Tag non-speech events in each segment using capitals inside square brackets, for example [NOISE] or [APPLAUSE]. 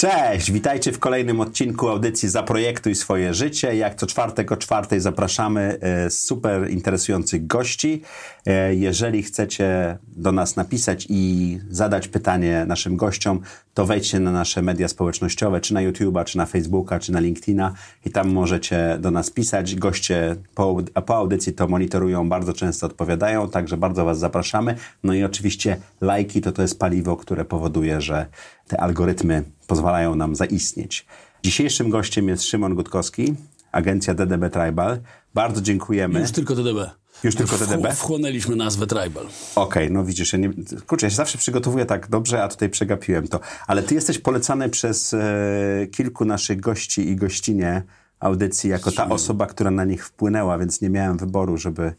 Cześć, witajcie w kolejnym odcinku audycji Zaprojektuj swoje życie. Jak co czwartek o czwartej zapraszamy e, super interesujących gości. E, jeżeli chcecie do nas napisać i zadać pytanie naszym gościom, to wejdźcie na nasze media społecznościowe, czy na YouTube'a, czy na Facebooka, czy na LinkedIna i tam możecie do nas pisać. Goście po, po audycji to monitorują, bardzo często odpowiadają, także bardzo Was zapraszamy. No i oczywiście lajki to to jest paliwo, które powoduje, że te algorytmy pozwalają nam zaistnieć. Dzisiejszym gościem jest Szymon Gutkowski, agencja DDB Tribal. Bardzo dziękujemy. Już tylko DDB. Już tylko DDB? Wchłonęliśmy nazwę Tribal. Okej, okay, no widzisz, ja nie, kurczę, ja się zawsze przygotowuję tak dobrze, a tutaj przegapiłem to. Ale ty jesteś polecany przez e, kilku naszych gości i gościnie audycji jako ta osoba, która na nich wpłynęła, więc nie miałem wyboru, żeby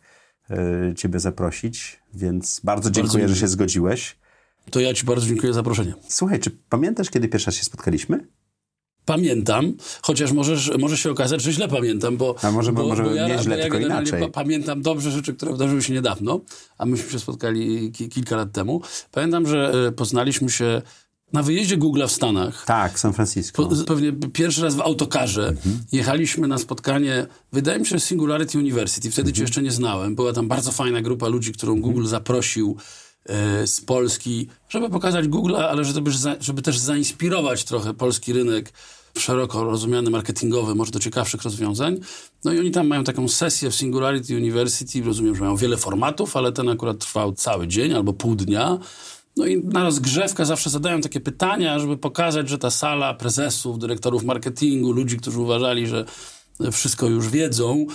e, ciebie zaprosić. Więc bardzo dziękuję, bardzo że się zgodziłeś. To ja ci bardzo dziękuję za zaproszenie. Słuchaj, czy pamiętasz, kiedy pierwszy raz się spotkaliśmy? Pamiętam, chociaż możesz, może się okazać, że źle pamiętam, bo... A może, bo, może bo ja, nie źle, ja tylko inaczej. pamiętam dobrze rzeczy, które wydarzyły się niedawno, a myśmy się spotkali ki kilka lat temu. Pamiętam, że e, poznaliśmy się na wyjeździe Google w Stanach. Tak, San Francisco. Po, pewnie pierwszy raz w autokarze. Mhm. Jechaliśmy na spotkanie, wydaje mi się, Singularity University. Wtedy mhm. cię jeszcze nie znałem. Była tam bardzo fajna grupa ludzi, którą mhm. Google zaprosił E, z Polski, żeby pokazać Google, ale żeby, żeby też zainspirować trochę polski rynek szeroko rozumiany marketingowy, może do ciekawszych rozwiązań. No i oni tam mają taką sesję w Singularity University, rozumiem, że mają wiele formatów, ale ten akurat trwał cały dzień albo pół dnia. No i na rozgrzewkę zawsze zadają takie pytania, żeby pokazać, że ta sala prezesów, dyrektorów marketingu, ludzi, którzy uważali, że wszystko już wiedzą,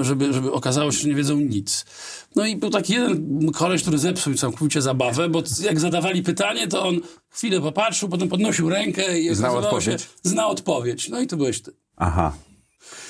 e, żeby, żeby okazało się, że nie wiedzą nic. No i był taki jeden koleś, który zepsuł całkowicie zabawę, bo jak zadawali pytanie, to on chwilę popatrzył, potem podnosił rękę i znał odpowiedź. Się, znał odpowiedź. No i to byłeś ty. Aha.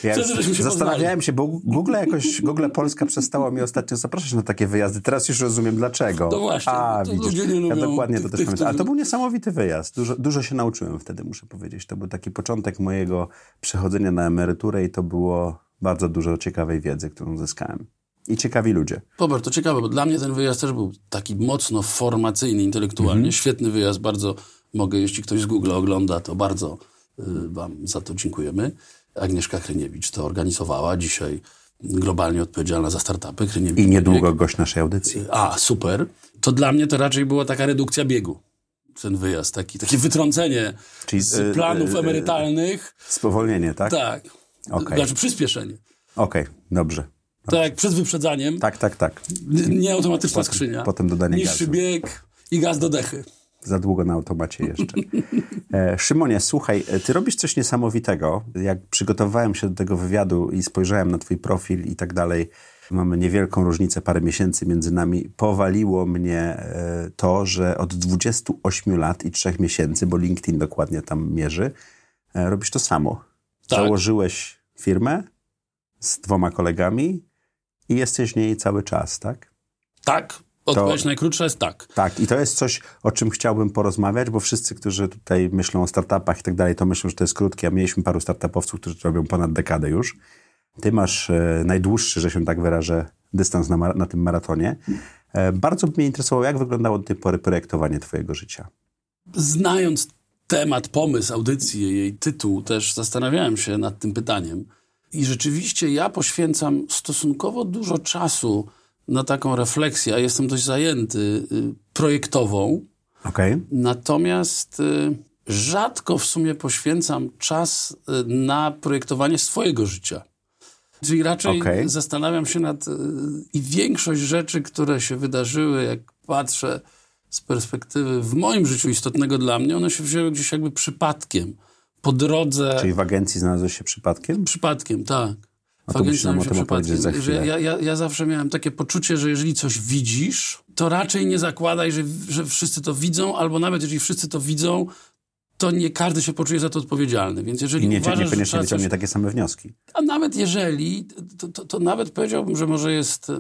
Ja się zastanawiałem się, bo Google jakoś, Google Polska przestało mi ostatnio zapraszać na takie wyjazdy. Teraz już rozumiem dlaczego. No właśnie, A, to widzisz, ludzie nie lubią ja dokładnie tych, to też tych, pamiętam. Ale to był niesamowity wyjazd. Dużo, dużo się nauczyłem wtedy, muszę powiedzieć. To był taki początek mojego przechodzenia na emeryturę i to było bardzo dużo ciekawej wiedzy, którą zyskałem. I ciekawi ludzie. Pober, to ciekawe, bo dla mnie ten wyjazd też był taki mocno formacyjny, intelektualnie. Mhm. Świetny wyjazd, bardzo mogę, jeśli ktoś z Google ogląda, to bardzo y, wam za to dziękujemy. Agnieszka Kryniewicz to organizowała. Dzisiaj globalnie odpowiedzialna za startupy. Kryniewicz I niedługo gość naszej audycji. A, super. To dla mnie to raczej była taka redukcja biegu. Ten wyjazd, taki, takie wytrącenie Czyli, z planów yy, emerytalnych. Spowolnienie, tak? Tak. Okay. Znaczy przyspieszenie. Okej, okay, dobrze. Tak, jak przed wyprzedzaniem. Tak, tak, tak. Nie automatyczna potem, skrzynia. Potem dodanie Niższy gazu. bieg i gaz do dechy za długo na automacie jeszcze. E, Szymonie, słuchaj, ty robisz coś niesamowitego. Jak przygotowywałem się do tego wywiadu i spojrzałem na twój profil i tak dalej, mamy niewielką różnicę, parę miesięcy między nami, powaliło mnie e, to, że od 28 lat i 3 miesięcy, bo LinkedIn dokładnie tam mierzy, e, robisz to samo. Tak. Założyłeś firmę z dwoma kolegami i jesteś w niej cały czas, tak? Tak, Odpowiedź to, najkrótsza jest tak. Tak, i to jest coś, o czym chciałbym porozmawiać, bo wszyscy, którzy tutaj myślą o startupach i tak dalej, to myślą, że to jest krótkie, a mieliśmy paru startupowców, którzy to robią ponad dekadę już. Ty masz e, najdłuższy, że się tak wyrażę, dystans na, na tym maratonie. E, bardzo by mnie interesowało, jak wyglądało do tej pory projektowanie twojego życia? Znając temat, pomysł audycji, jej tytuł, też zastanawiałem się nad tym pytaniem. I rzeczywiście ja poświęcam stosunkowo dużo czasu na taką refleksję, a jestem dość zajęty y, projektową. Okay. Natomiast y, rzadko w sumie poświęcam czas y, na projektowanie swojego życia. Czyli raczej okay. zastanawiam się nad i większość rzeczy, które się wydarzyły, jak patrzę z perspektywy w moim życiu istotnego dla mnie, one się wzięły gdzieś jakby przypadkiem. Po drodze. Czyli w agencji znalazłeś się przypadkiem? Przypadkiem, tak. A to musisz nam chwilę. Ja, ja, ja zawsze miałem takie poczucie, że jeżeli coś widzisz, to raczej nie zakładaj, że, że wszyscy to widzą, albo nawet jeżeli wszyscy to widzą, to nie każdy się poczuje za to odpowiedzialny. Więc jeżeli I nie, uważasz, że niekoniecznie wyciągnie coś, takie same wnioski. a nawet jeżeli, to, to, to nawet powiedziałbym, że może jest,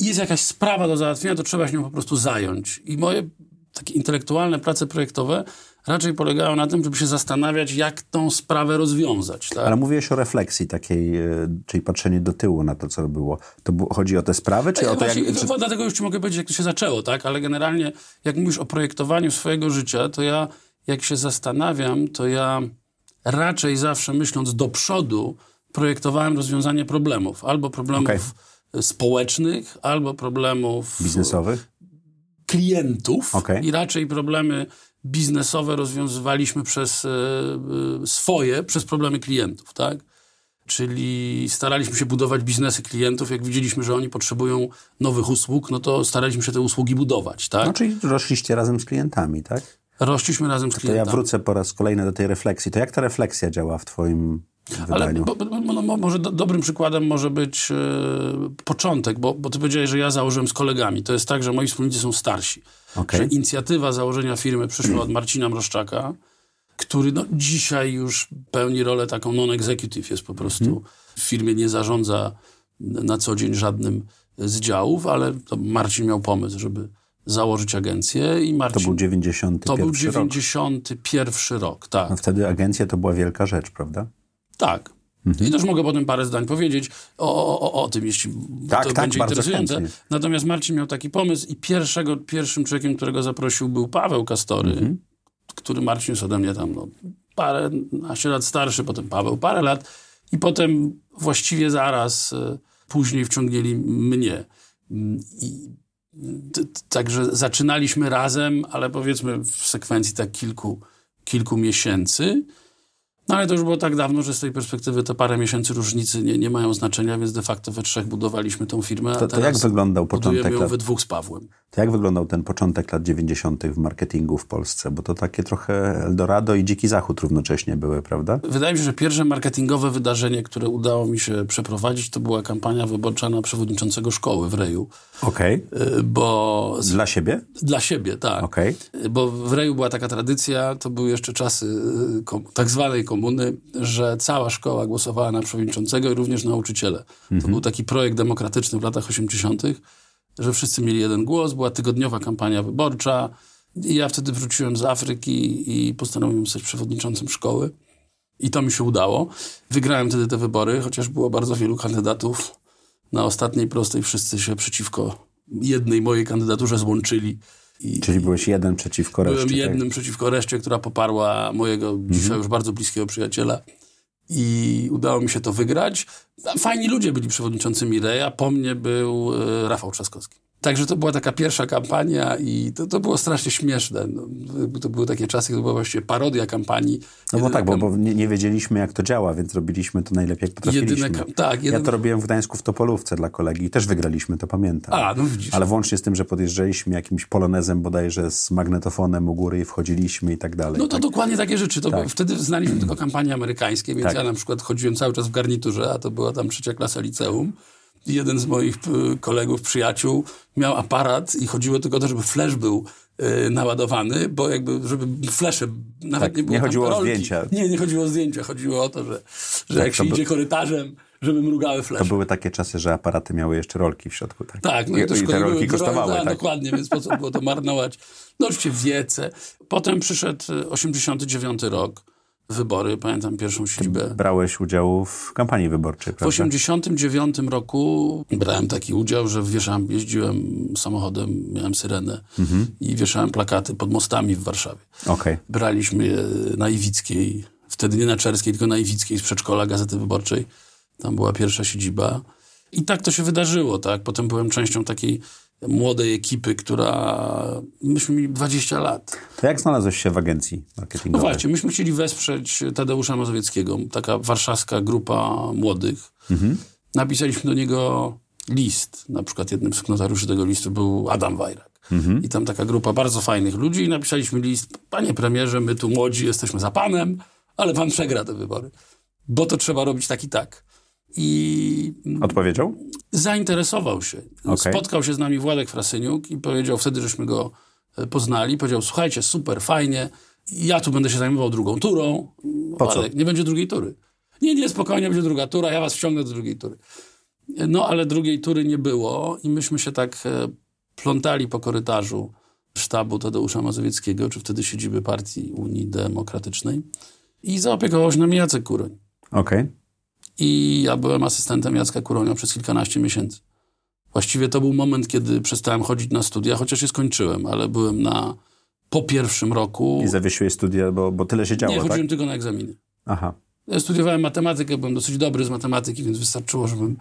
jest jakaś sprawa do załatwienia, to trzeba się nią po prostu zająć. I moje takie intelektualne prace projektowe raczej polegają na tym, żeby się zastanawiać, jak tą sprawę rozwiązać. Tak? Ale mówiłeś o refleksji takiej, e, czyli patrzenie do tyłu na to, co było. To chodzi o te sprawy, czy Ja o to, jak... właśnie, Czy, w- Dlatego już ci mogę powiedzieć, jak to się zaczęło, tak? Ale generalnie, jak mówisz o projektowaniu swojego życia, to ja, jak się zastanawiam, to ja raczej zawsze myśląc do przodu, projektowałem rozwiązanie problemów. Albo problemów społecznych, albo problemów biznesowych? klientów. Okej. I raczej problemy biznesowe rozwiązywaliśmy przez e, e, swoje, przez problemy klientów, tak? Czyli staraliśmy się budować biznesy klientów. Jak widzieliśmy, że oni potrzebują nowych usług, no to staraliśmy się te usługi budować, tak? No, czyli rośliście razem z klientami, tak? Rośliśmy razem z To klientami. ja wrócę po raz kolejny do tej refleksji. To jak ta refleksja działa w twoim Ale bo, bo, no, mo- może do, dobrym przykładem może być e, początek, bo, bo ty powiedziałeś, że ja założyłem z kolegami. To jest tak, że moi wspólnicy są starsi. Okej. Że inicjatywa założenia firmy przyszła od Marcina Mroszczaka, który no, dzisiaj już pełni rolę taką non-executive, jest po prostu w firmie, nie zarządza na co dzień żadnym z działów, ale to Marcin miał pomysł, żeby założyć agencję i To Marcin... był 91 to był rok. 91 rok, tak. No wtedy agencja to była wielka rzecz, prawda? Tak. I też mogę potem parę zdań powiedzieć o, o, o, tym, jeśli Tak, to tak, będzie interesujące. chętnie. Natomiast Marcin miał taki pomysł i pierwszego, pierwszym człowiekiem, którego zaprosił był Paweł Kastory, Mhm. który Marcin jest ode mnie tam no, parę, naście lat starszy, potem Paweł parę lat i potem właściwie zaraz e, później wciągnęli mnie. Mm, I, t- t- Także zaczynaliśmy razem, ale powiedzmy w sekwencji tak kilku, kilku miesięcy. No ale to już było tak dawno, że z tej perspektywy te parę miesięcy różnicy nie, nie mają znaczenia, więc de facto we trzech budowaliśmy tą firmę. a To, to jak wyglądał początek ją lat, we dwóch z Pawłem. to jak wyglądał ten początek lat 90. w marketingu w Polsce? Bo to takie trochę Eldorado i Dziki Zachód równocześnie były, prawda? Wydaje mi się, że pierwsze marketingowe wydarzenie, które udało mi się przeprowadzić, to była kampania wyborcza na przewodniczącego szkoły w Reju. Okej. Y, Bo Dla siebie? dla siebie, tak. Okej. Bo w Reju była taka tradycja, to były jeszcze czasy y, tak zwanej komuny, że cała szkoła głosowała na przewodniczącego i również nauczyciele. To był taki projekt demokratyczny w latach 80., że wszyscy mieli jeden głos, była tygodniowa kampania wyborcza. I ja wtedy wróciłem z Afryki i postanowiłem zostać przewodniczącym szkoły. I to mi się udało. Wygrałem wtedy te wybory, chociaż było bardzo wielu kandydatów. Na ostatniej prostej wszyscy się przeciwko jednej mojej kandydaturze złączyli. I, Czyli byłeś jeden przeciwko reszcie. Byłem tak? jednym przeciwko reszcie, która poparła mojego dzisiaj już bardzo bliskiego przyjaciela. I udało mi się to wygrać. Fajni ludzie byli przewodniczącymi Reja. Po mnie był e, Rafał Trzaskowski. Także to była taka pierwsza kampania i to, to było strasznie śmieszne. No, to były takie czasy, kiedy była właściwie parodia kampanii. No bo tak, bo, bo nie, nie wiedzieliśmy jak to działa, więc robiliśmy to najlepiej jak potrafiliśmy. Jedyne tak, Ja jedyne- to robiłem w Gdańsku w Topolówce dla kolegi i też wygraliśmy, to pamiętam. A, no widzisz. Ale włącznie z tym, że podjeżdżaliśmy jakimś polonezem bodajże z magnetofonem u góry i wchodziliśmy i tak dalej. No to tak? dokładnie takie rzeczy. To było- Wtedy znaliśmy tylko [CLEARS THROAT] kampanie amerykańskie, więc Tak. ja na przykład chodziłem cały czas w garniturze, a to była tam trzecia klasa liceum. Jeden z moich p- kolegów, przyjaciół miał aparat i chodziło tylko o to, żeby flash był y, naładowany, bo jakby, żeby flesze, nawet Tak, nie było nie chodziło o rolki. zdjęcia. Nie, nie chodziło o zdjęcia. Chodziło o to, że, że Tak, jak to się by- idzie korytarzem, żeby mrugały To flesze. były takie czasy, że aparaty miały jeszcze rolki w środku. Tak, Tak, no I, i, to i te rolki kosztowały. drogie, tak. Dokładnie, więc po co było to marnować. No oczywiście wiece. Potem przyszedł y, 89 rok, wybory, pamiętam pierwszą siedzibę. Brałeś udział w kampanii wyborczej, W prawda? 89 roku brałem taki udział, że wieszałem, jeździłem samochodem, miałem syrenę Mhm. i wieszałem plakaty pod mostami w Warszawie. Okej. Braliśmy je na Iwickiej, wtedy nie na Czerskiej, tylko na Iwickiej z przedszkola Gazety Wyborczej. Tam była pierwsza siedziba. I tak to się wydarzyło, tak? Potem byłem częścią takiej młodej ekipy, która... Myśmy mieli 20 lat. To jak znalazłeś się w agencji No marketingowej? właśnie, myśmy chcieli wesprzeć Tadeusza Mazowieckiego, taka warszawska grupa młodych. Napisaliśmy do niego list. Na przykład jednym z sygnatariuszy tego listu był Adam Wajrak. I tam taka grupa bardzo fajnych ludzi i napisaliśmy list, panie premierze, my tu młodzi jesteśmy za panem, ale pan przegra te wybory. Bo to trzeba robić tak i tak. I Odpowiedział? zainteresował się. Okej. Spotkał się z nami Władek Frasyniuk i powiedział, wtedy żeśmy go e, poznali, powiedział, słuchajcie, super, fajnie, ja tu będę się zajmował drugą turą. Po co? Ale nie będzie drugiej tury. Nie, nie, spokojnie, będzie druga tura, ja was wciągnę do drugiej tury. No, ale drugiej tury nie było i myśmy się tak e, plątali po korytarzu sztabu Tadeusza Mazowieckiego, czy wtedy siedziby Partii Unii Demokratycznej i zaopiekował się nami Jacek Kuroń. Okej. I ja byłem asystentem Jacka Kuronia przez kilkanaście miesięcy. Właściwie to był moment, kiedy przestałem chodzić na studia, chociaż je skończyłem, ale byłem na po pierwszym roku. I zawiesiłeś studia, bo, bo tyle się działo, Nie, tak? chodziłem tylko na egzaminy. Aha. Ja studiowałem matematykę, byłem dosyć dobry z matematyki, więc wystarczyło, żebym.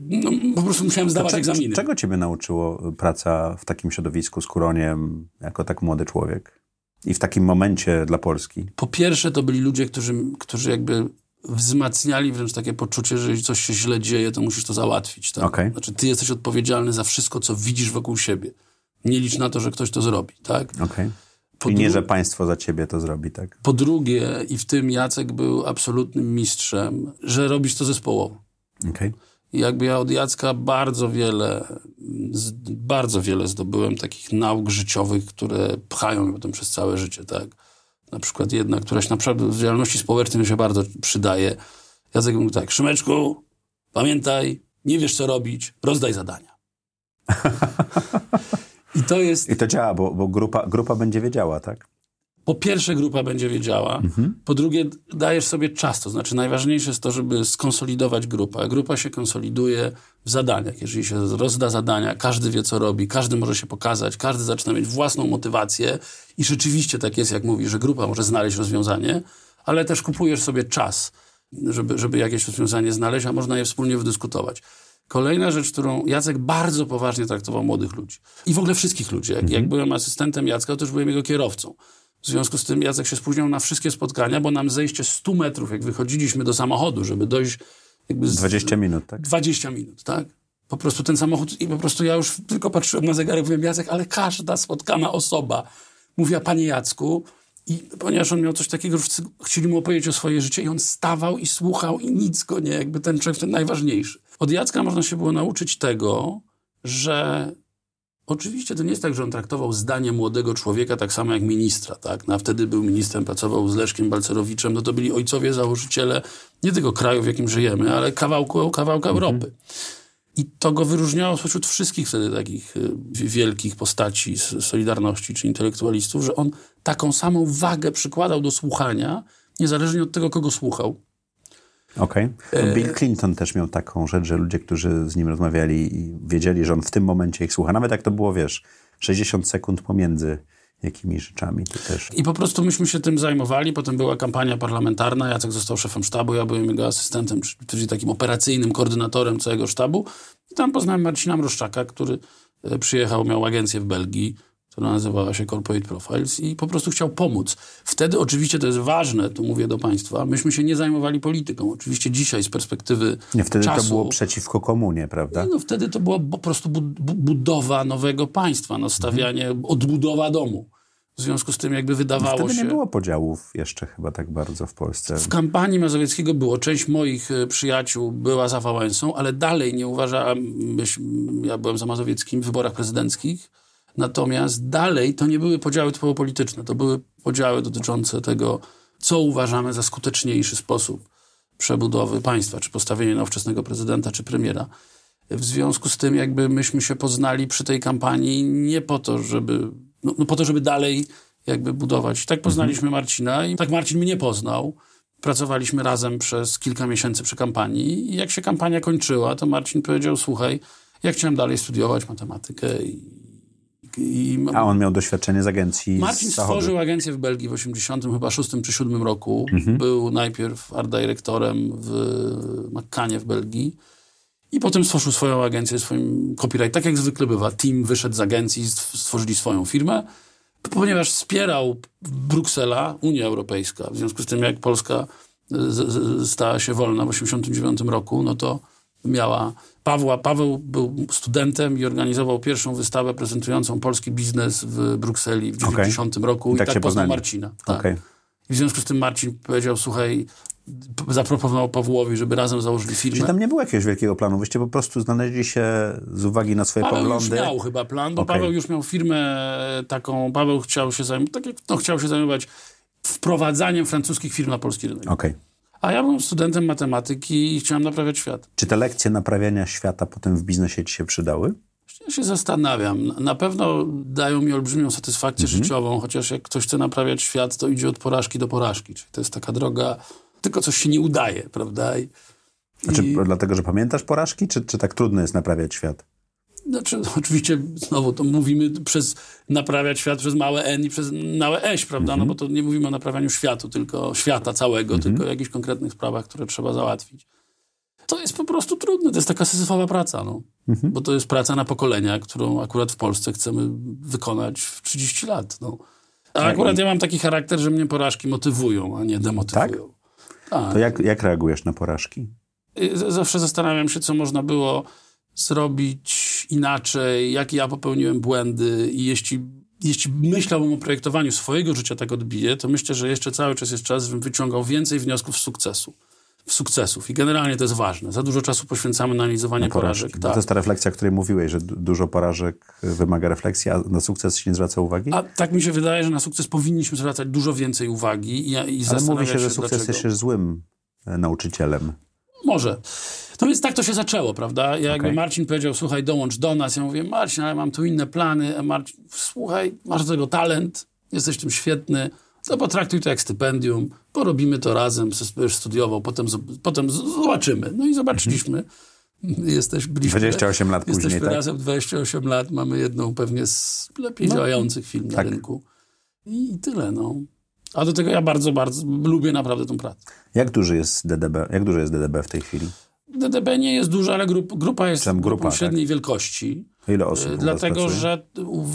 No, po prostu musiałem zdawać Cze- egzaminy. Czego ciebie nauczyło praca w takim środowisku z Kuroniem, jako tak młody człowiek? I w takim momencie dla Polski? Po pierwsze, to byli ludzie, którzy, którzy jakby wzmacniali wręcz takie poczucie, że jeśli coś się źle dzieje, to musisz to załatwić. Tak? Okej. Znaczy, ty jesteś odpowiedzialny za wszystko, co widzisz wokół siebie. Nie licz na to, że ktoś to zrobi. Tak? Okej. Po I nie, że państwo za ciebie to zrobi, tak? Po drugie, i w tym Jacek był absolutnym mistrzem, że robisz to zespołowo. I jakby ja od Jacka bardzo wiele, bardzo wiele zdobyłem takich nauk życiowych, które pchają mnie potem przez całe życie, tak? Na przykład jedna, która się na przykład w działalności społecznej się bardzo przydaje. Jacek mówił tak, Szymeczku, pamiętaj, nie wiesz co robić, rozdaj zadania. [LAUGHS] I to jest, I to działa, bo, bo grupa, grupa będzie wiedziała, tak? Po pierwsze grupa będzie wiedziała, po drugie dajesz sobie czas, to znaczy najważniejsze jest to, żeby skonsolidować grupę. Grupa się konsoliduje w zadaniach. Jeżeli się rozda zadania, każdy wie co robi, każdy może się pokazać, każdy zaczyna mieć własną motywację i rzeczywiście tak jest, jak mówi, że grupa może znaleźć rozwiązanie, ale też kupujesz sobie czas, żeby, żeby jakieś rozwiązanie znaleźć, a można je wspólnie wydyskutować. Kolejna rzecz, którą Jacek bardzo poważnie traktował młodych ludzi. I w ogóle wszystkich ludzi. Jak, jak byłem asystentem Jacka, to też byłem jego kierowcą. W związku z tym Jacek się spóźniał na wszystkie spotkania, bo nam zejście 100 metrów, jak wychodziliśmy do samochodu, żeby dojść jakby z 20 minut, tak? 20 minut, tak? Po prostu ten samochód i po prostu ja już tylko patrzyłem na zegarek, mówiłem, Jacek, ale każda spotkana osoba mówiła, panie Jacku, i ponieważ on miał coś takiego, że chcieli mu opowiedzieć o swoje życie i on stawał i słuchał i nic go nie, jakby ten człowiek ten najważniejszy. Od Jacka można się było nauczyć tego, że Oczywiście to nie jest tak, że on traktował zdanie młodego człowieka tak samo jak ministra, tak? No, a wtedy był ministrem, pracował z Leszkiem Balcerowiczem, no to byli ojcowie, założyciele nie tego kraju, w jakim żyjemy, ale kawałku, kawałka Europy. I to go wyróżniało spośród wszystkich wtedy takich y, wielkich postaci z Solidarności czy intelektualistów, że on taką samą wagę przykładał do słuchania, niezależnie od tego, kogo słuchał. Okej. E, Bill Clinton też miał taką rzecz, że ludzie, którzy z nim rozmawiali i wiedzieli, że on w tym momencie ich słucha. Nawet jak to było, wiesz, 60 sekund pomiędzy jakimi rzeczami, to też... I po prostu myśmy się tym zajmowali. Potem była kampania parlamentarna. Jacek został szefem sztabu, ja byłem jego asystentem, czyli takim operacyjnym koordynatorem całego sztabu. I tam poznałem Marcina Mroszczaka, który e, przyjechał, miał agencję w Belgii, która nazywała się Corporate Profiles i po prostu chciał pomóc. Wtedy oczywiście to jest ważne, tu mówię do Państwa, myśmy się nie zajmowali polityką. Oczywiście dzisiaj z perspektywy Nie, wtedy czasu, to było przeciwko komunie, prawda? no wtedy to była po prostu bu- bu- budowa nowego państwa, no stawianie, odbudowa domu. W związku z tym jakby wydawało Wtedy się... nie było podziałów jeszcze chyba tak bardzo w Polsce. W kampanii Mazowieckiego było. Część moich e, przyjaciół była za Wałęsą, ale dalej nie uważałem, myś- ja byłem za Mazowieckim w wyborach prezydenckich, natomiast dalej to nie były podziały typowo polityczne, to były podziały dotyczące tego, co uważamy za skuteczniejszy sposób przebudowy państwa, czy postawienia nowoczesnego prezydenta, czy premiera. W związku z tym jakby myśmy się poznali przy tej kampanii nie po to, żeby, no, no po to, żeby dalej jakby budować. Tak poznaliśmy Marcina i tak Marcin mnie poznał. Pracowaliśmy razem przez kilka miesięcy przy kampanii i jak się kampania kończyła, to Marcin powiedział, słuchaj, ja chciałem dalej studiować matematykę i, i A on miał doświadczenie z agencji Marcin z stworzył agencję w Belgii w 80 chyba 6 czy 7 roku. Mhm. Był najpierw art dyrektorem w McCanie w Belgii i potem stworzył swoją agencję, swoim copyright. Tak jak zwykle bywa, team wyszedł z agencji, stw- stworzyli swoją firmę, ponieważ wspierał Bruksela, Unia Europejska. W związku z tym, jak Polska z, stała się wolna w 89 roku, no to miała Pawła. Paweł był studentem i organizował pierwszą wystawę prezentującą polski biznes w Brukseli w 90 roku i tak tak, poznał poznali. Marcina. Tak. Okej. I w związku z tym Marcin powiedział, słuchaj, zaproponował Pawłowi, żeby razem założyli firmę. Czyli tam nie było jakiegoś wielkiego planu, wyście po prostu znaleźli się z uwagi na swoje Paweł już poglądy. miał chyba plan, bo Okej. Paweł już miał firmę taką, Paweł chciał się zajmować, tak jak no, chciał się zajmować wprowadzaniem francuskich firm na polski rynek. Okej. A ja byłem studentem matematyki i chciałem naprawiać świat. Czy te lekcje naprawiania świata potem w biznesie ci się przydały? Ja się zastanawiam. Na pewno dają mi olbrzymią satysfakcję Mhm. życiową, chociaż jak ktoś chce naprawiać świat, to idzie od porażki do porażki. Czyli to jest taka droga, tylko coś się nie udaje, prawda? I, Znaczy, i, dlatego, że pamiętasz porażki, czy, czy tak trudno jest naprawiać świat? Znaczy, [LAUGHS] oczywiście znowu to mówimy przez naprawiać świat przez małe N i przez małe Eś, prawda? Mhm. No bo to nie mówimy o naprawianiu światu, tylko świata całego, tylko o jakichś konkretnych sprawach, które trzeba załatwić. To jest po prostu trudne, to jest taka syzyfowa praca, no. Mhm. Bo to jest praca na pokolenia, którą akurat w Polsce chcemy wykonać w 30 lat, no. A Tak, akurat ja mam taki charakter, że mnie porażki motywują, a nie demotywują. Tak? To jak, jak reagujesz na porażki? Y, Zawsze zastanawiam się, co można było zrobić inaczej, jakie ja popełniłem błędy i jeśli, jeśli myślałbym o projektowaniu swojego życia tak odbije, to myślę, że jeszcze cały czas jest czas, żebym wyciągał więcej wniosków z sukcesu. Sukcesów. I generalnie to jest ważne. Za dużo czasu poświęcamy na analizowanie porażek. Porażki. Tak. To jest ta refleksja, o której mówiłeś, że du- dużo porażek wymaga refleksji, a na sukces się nie zwraca uwagi? A tak mi się wydaje, że na sukces powinniśmy zwracać dużo więcej uwagi i, i Ale mówi się, że sukces dlaczego. jest się złym e, nauczycielem. Może. No więc tak to się zaczęło, prawda? Ja jakby. Marcin powiedział, słuchaj, dołącz do nas. Ja mówię, Marcin, ale mam tu inne plany. A Marcin, słuchaj, masz do tego talent, jesteś tym świetny, to potraktuj to jak stypendium, porobimy to razem, będziesz studiował, potem, potem zobaczymy. No i zobaczyliśmy. Jesteś, byliśmy, 28 lat jesteśmy później, tak? razem 28 lat, mamy jedną pewnie z lepiej działających firm na tak. rynku. I, I tyle, no. A do tego ja bardzo, bardzo lubię naprawdę tą pracę. Jak duży jest DDB? Jak duży jest DDB w tej chwili? DDB nie jest duża, ale grup, grupa jest Tam grupa, grupą tak? średniej wielkości. Ile osób Dlatego, że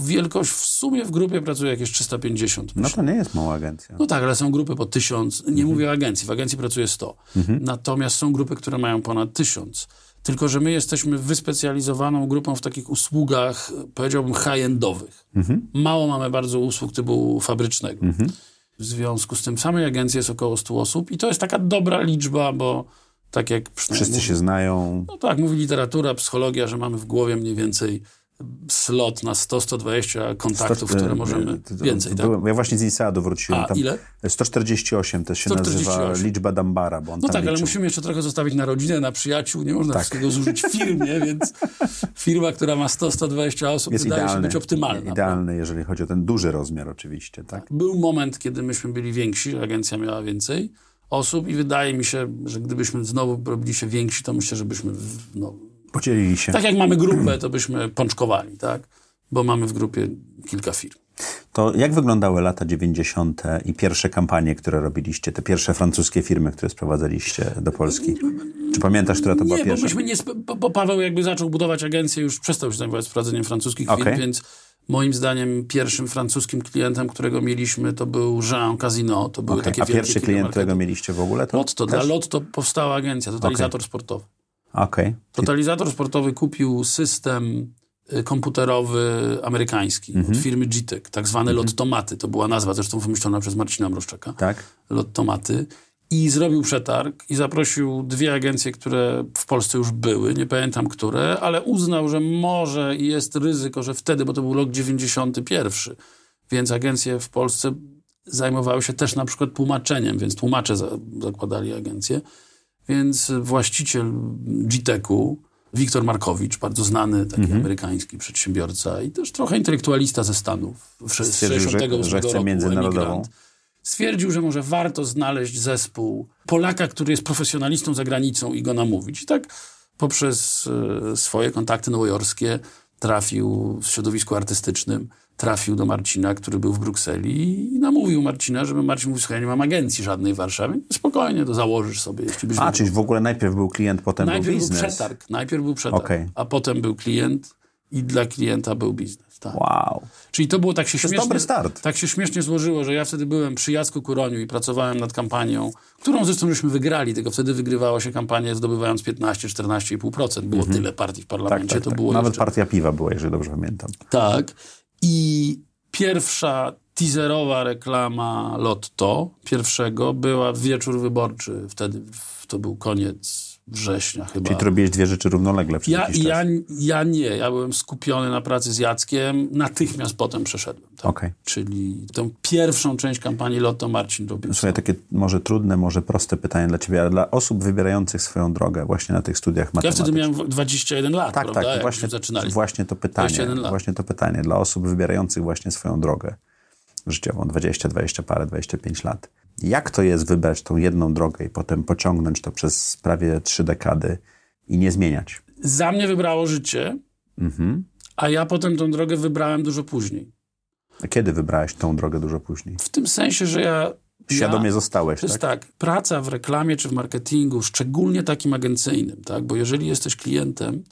wielkość w sumie w grupie pracuje jakieś 350. No to nie jest mała agencja. No tak, ale są grupy po 1000. Nie mówię o agencji, w agencji pracuje 100. Natomiast są grupy, które mają ponad 1000. Tylko, że my jesteśmy wyspecjalizowaną grupą w takich usługach, powiedziałbym, high-endowych. Mało mamy bardzo usług typu fabrycznego. W związku z tym w samej agencji jest około 100 osób i to jest taka dobra liczba, bo tak jak Wszyscy się znają. no tak, mówi literatura, psychologia, że mamy w głowie mniej więcej slot na 100-120 kontaktów, Sto- które możemy... Więcej, tak? byłem, Ja właśnie z INSEAD-u wróciłem. A, tam ile? 148 to się 148. nazywa liczba Dambara, bo on No tak, ale liczył. musimy jeszcze trochę zostawić na rodzinę, na przyjaciół. Nie można Tak. wszystkiego zużyć w firmie, [LAUGHS] więc firma, która ma 100-120 osób, Jest wydaje idealny, się być optymalna. idealny, jeżeli chodzi o ten duży rozmiar oczywiście, tak? Był moment, kiedy myśmy byli więksi, agencja miała więcej osób i wydaje mi się, że gdybyśmy znowu robili się więksi, to myślę, że byśmy... No, Podzielili się. tak jak mamy grupę, to byśmy pączkowali, tak? Bo mamy w grupie kilka firm. To jak wyglądały lata 90. i pierwsze kampanie, które robiliście, te pierwsze francuskie firmy, które sprowadzaliście do Polski? Czy pamiętasz, która to była Nie, bo pierwsza? myśmy nie, bo, bo Paweł jakby zaczął budować agencję, już przestał się zajmować sprawdzeniem francuskich Okej. firm, więc moim zdaniem pierwszym francuskim klientem, którego mieliśmy, to był Jean Casino. To były Okej, takie A pierwszy klient, którego mieliście w ogóle? To Lotto. Dla też? Lotto powstała agencja, totalizator sportowy. Okej. Totalizator sportowy kupił system y, komputerowy amerykański Mhm. od firmy GTEC, tak zwane Lottomaty. To była nazwa zresztą wymyślona przez Marcina Mroszczaka. Tak? Lottomaty i zrobił przetarg i zaprosił dwie agencje, które w Polsce już były, nie pamiętam które, ale uznał, że może i jest ryzyko, że wtedy, bo to był rok 91, więc agencje w Polsce zajmowały się też na przykład tłumaczeniem, więc tłumacze za, zakładali agencję. Więc właściciel GTEC-u, Wiktor Markowicz, bardzo znany taki Mhm. amerykański przedsiębiorca i też trochę intelektualista ze Stanów. Z Stwierdził, że- 68 że chce roku, międzynarodową. emigrant stwierdził, że może warto znaleźć zespół Polaka, który jest profesjonalistą za granicą i go namówić. I tak poprzez e, swoje kontakty nowojorskie trafił w środowisku artystycznym, trafił do Marcina, który był w Brukseli i namówił Marcina, żeby Marcin mówił, słuchaj, ja nie mam agencji żadnej w Warszawie. Spokojnie, to założysz sobie, jeśli byś A, czyli w ogóle najpierw był klient, potem był Najpierw był biznes. przetarg, najpierw był przetarg, Okej. a potem był klient i dla klienta był biznes. Tak. Wow. Czyli to było tak się jest śmiesznie... dobry start. Tak się śmiesznie złożyło, że ja wtedy byłem przy Jacku Kuroniu i pracowałem nad kampanią, którą zresztą żeśmy wygrali, tylko wtedy wygrywało się kampanię zdobywając 15-14,5%. Było tyle partii w Tak, parlamencie, tak, to tak. było Nawet jeszcze... partia piwa była, jeżeli dobrze pamiętam. Tak. I pierwsza teaserowa reklama Lotto pierwszego była w wieczór wyborczy. Wtedy to był koniec września chyba. Czyli ty robiłeś dwie rzeczy równolegle przez Ja, jakiś czas. ja, ja nie. Ja byłem skupiony na pracy z Jackiem. Natychmiast potem przeszedłem. Tak? Okej. Czyli tą pierwszą część kampanii Lotto Marcin robił. Słuchaj, takie może trudne, może proste pytanie dla ciebie, ale dla osób wybierających swoją drogę właśnie na tych studiach Ja matematycznych. wtedy miałem 21 lat, Tak, prawda? tak, Jak właśnie, właśnie to pytanie. 21 lat. Właśnie to pytanie dla osób wybierających właśnie swoją drogę życiową, 20, 20 parę, 25 lat. Jak to jest wybrać tą jedną drogę i potem pociągnąć to przez prawie trzy dekady i nie zmieniać? Za mnie wybrało życie, Mhm. a ja potem tą drogę wybrałem dużo później. A kiedy wybrałeś tą drogę dużo później? W tym sensie, że ja... Świadomie ja, zostałeś, To jest tak? tak, praca w reklamie czy w marketingu, szczególnie takim agencyjnym, tak? Bo jeżeli jesteś klientem,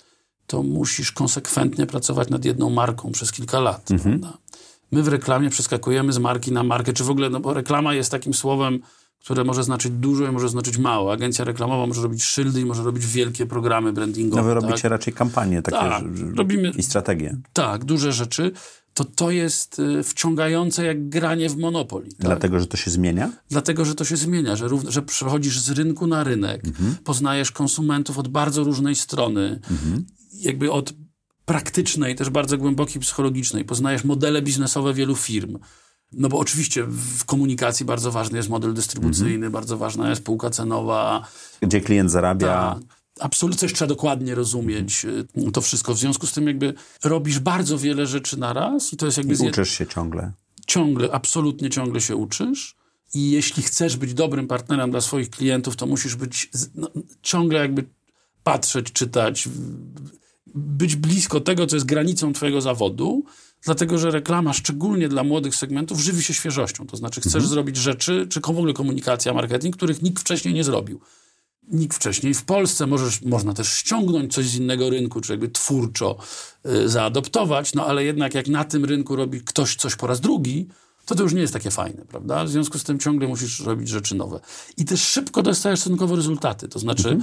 to musisz konsekwentnie pracować nad jedną marką przez kilka lat, Mhm. prawda? My w reklamie przeskakujemy z marki na markę, czy w ogóle, no bo reklama jest takim słowem, które może znaczyć dużo i może znaczyć mało. Agencja reklamowa może robić szyldy i może robić wielkie programy brandingowe. No wy tak? robicie raczej kampanie takie Tak, robimy- i strategie. Tak, duże rzeczy. To to jest y, wciągające jak granie w Monopoly. Tak? Dlatego, że to się zmienia? Dlatego, że to się zmienia, że, rów, że przechodzisz z rynku na rynek, poznajesz konsumentów od bardzo różnej strony, jakby od praktycznej, też bardzo głębokiej psychologicznej. Poznajesz modele biznesowe wielu firm. No bo oczywiście w komunikacji bardzo ważny jest model dystrybucyjny, bardzo ważna jest spółka cenowa. Gdzie klient zarabia? Ta, absolutnie coś trzeba dokładnie rozumieć. y, To wszystko. W związku z tym jakby robisz bardzo wiele rzeczy na raz i to jest jakby... I uczysz się ciągle. ciągle, absolutnie ciągle się uczysz. I jeśli chcesz być dobrym partnerem dla swoich klientów, to musisz być no, ciągle jakby patrzeć, czytać, być blisko tego, co jest granicą twojego zawodu, dlatego że reklama, szczególnie dla młodych segmentów, żywi się świeżością. To znaczy chcesz zrobić rzeczy, czy w ogóle komunikacja, marketing, których nikt wcześniej nie zrobił. Nikt wcześniej. W Polsce możesz, można też ściągnąć coś z innego rynku, czy jakby twórczo y, zaadoptować, no ale jednak jak na tym rynku robi ktoś coś po raz drugi, to to już nie jest takie fajne, prawda? W związku z tym ciągle musisz robić rzeczy nowe. I też szybko dostajesz stosunkowo rezultaty. To znaczy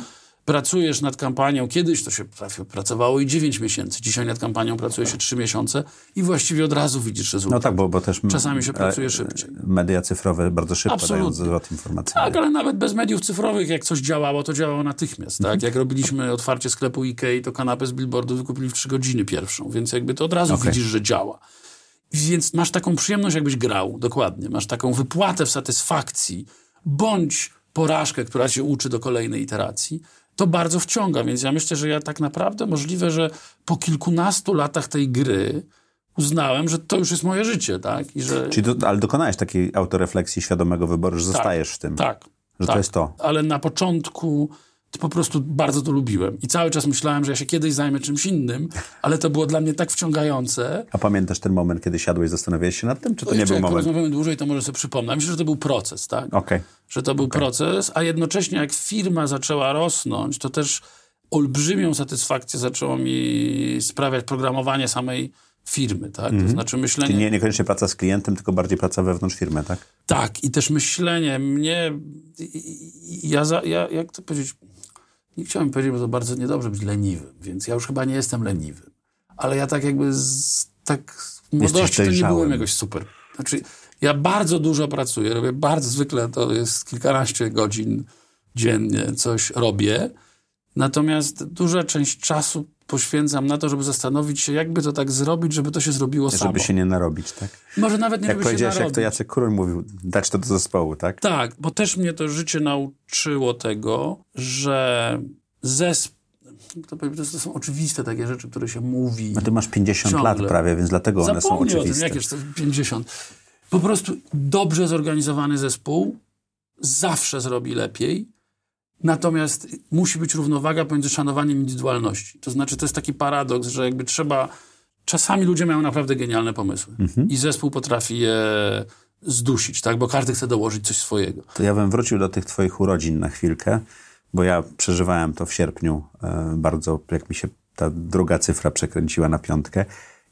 pracujesz nad kampanią, kiedyś to się pracowało i 9 miesięcy, dzisiaj nad kampanią pracuje się 3 miesiące i właściwie od razu widzisz rezultat. No tak, bo, bo też... Czasami się pracuje e, szybciej. Media cyfrowe bardzo szybko dają Absolutnie. zwrot informacyjny. Tak, ale nawet bez mediów cyfrowych, jak coś działało, to działało natychmiast. Mhm. Tak? Jak robiliśmy otwarcie sklepu Ikei, to kanapę z billboardu wykupili w 3 godziny pierwszą, więc jakby to od razu Okej. widzisz, że działa. Więc masz taką przyjemność, jakbyś grał, dokładnie. Masz taką wypłatę w satysfakcji, bądź porażkę, która cię uczy do kolejnej iteracji. To bardzo wciąga, więc ja myślę, że ja tak naprawdę możliwe, że po kilkunastu latach tej gry uznałem, że to już jest moje życie, tak? I że Czyli do, ale dokonałeś takiej autorefleksji świadomego wyboru, że zostajesz w tym. tak, Że to tak. jest to. Ale na początku to po prostu bardzo to lubiłem. I cały czas myślałem, że ja się kiedyś zajmę czymś innym, ale to było dla mnie tak wciągające. A pamiętasz ten moment, kiedy siadłeś i zastanawiałeś się nad tym, czy to nie był jak moment? porozmawiamy dłużej, to może sobie przypomnę. Myślę, że to był proces, tak? Okej. Że to był proces, a jednocześnie jak firma zaczęła rosnąć, to też olbrzymią satysfakcję zaczęło mi sprawiać programowanie samej firmy, tak? To znaczy myślenie... Czyli nie, niekoniecznie praca z klientem, tylko bardziej praca wewnątrz firmy, tak? Tak, i też myślenie mnie. Ja, za, ja jak to powiedzieć? Nie chciałem powiedzieć, bo to bardzo niedobrze być leniwym, więc ja już chyba nie jestem leniwym. Ale ja tak jakby z, tak w młodości to nie byłem jakoś super. Znaczy, ja bardzo dużo pracuję, robię bardzo zwykle, to jest kilkanaście godzin dziennie coś robię. Natomiast duża część czasu poświęcam na to, żeby zastanowić się, jakby to tak zrobić, żeby to się zrobiło samo. Żeby się nie narobić, tak? Może nawet nie Jak żeby się powiedziałeś, jak narobić. to Jacek Kuroń mówił, dać to do zespołu, tak? Tak, bo też mnie to życie nauczyło tego, że zespół. To, to są oczywiste takie rzeczy, które się mówi. No ty masz 50 Ciągle. lat prawie, więc dlatego one są Zapomnij o tym, oczywiste. jakież to 50. Po prostu dobrze zorganizowany zespół zawsze zrobi lepiej. Natomiast musi być równowaga pomiędzy szanowaniem indywidualności. To znaczy, to jest taki paradoks, że jakby trzeba. Czasami ludzie mają naprawdę genialne pomysły Mhm. i zespół potrafi je zdusić, tak? bo każdy chce dołożyć coś swojego. To ja bym wrócił do tych twoich urodzin na chwilkę, bo ja przeżywałem to w sierpniu e, bardzo, jak mi się ta druga cyfra przekręciła na piątkę.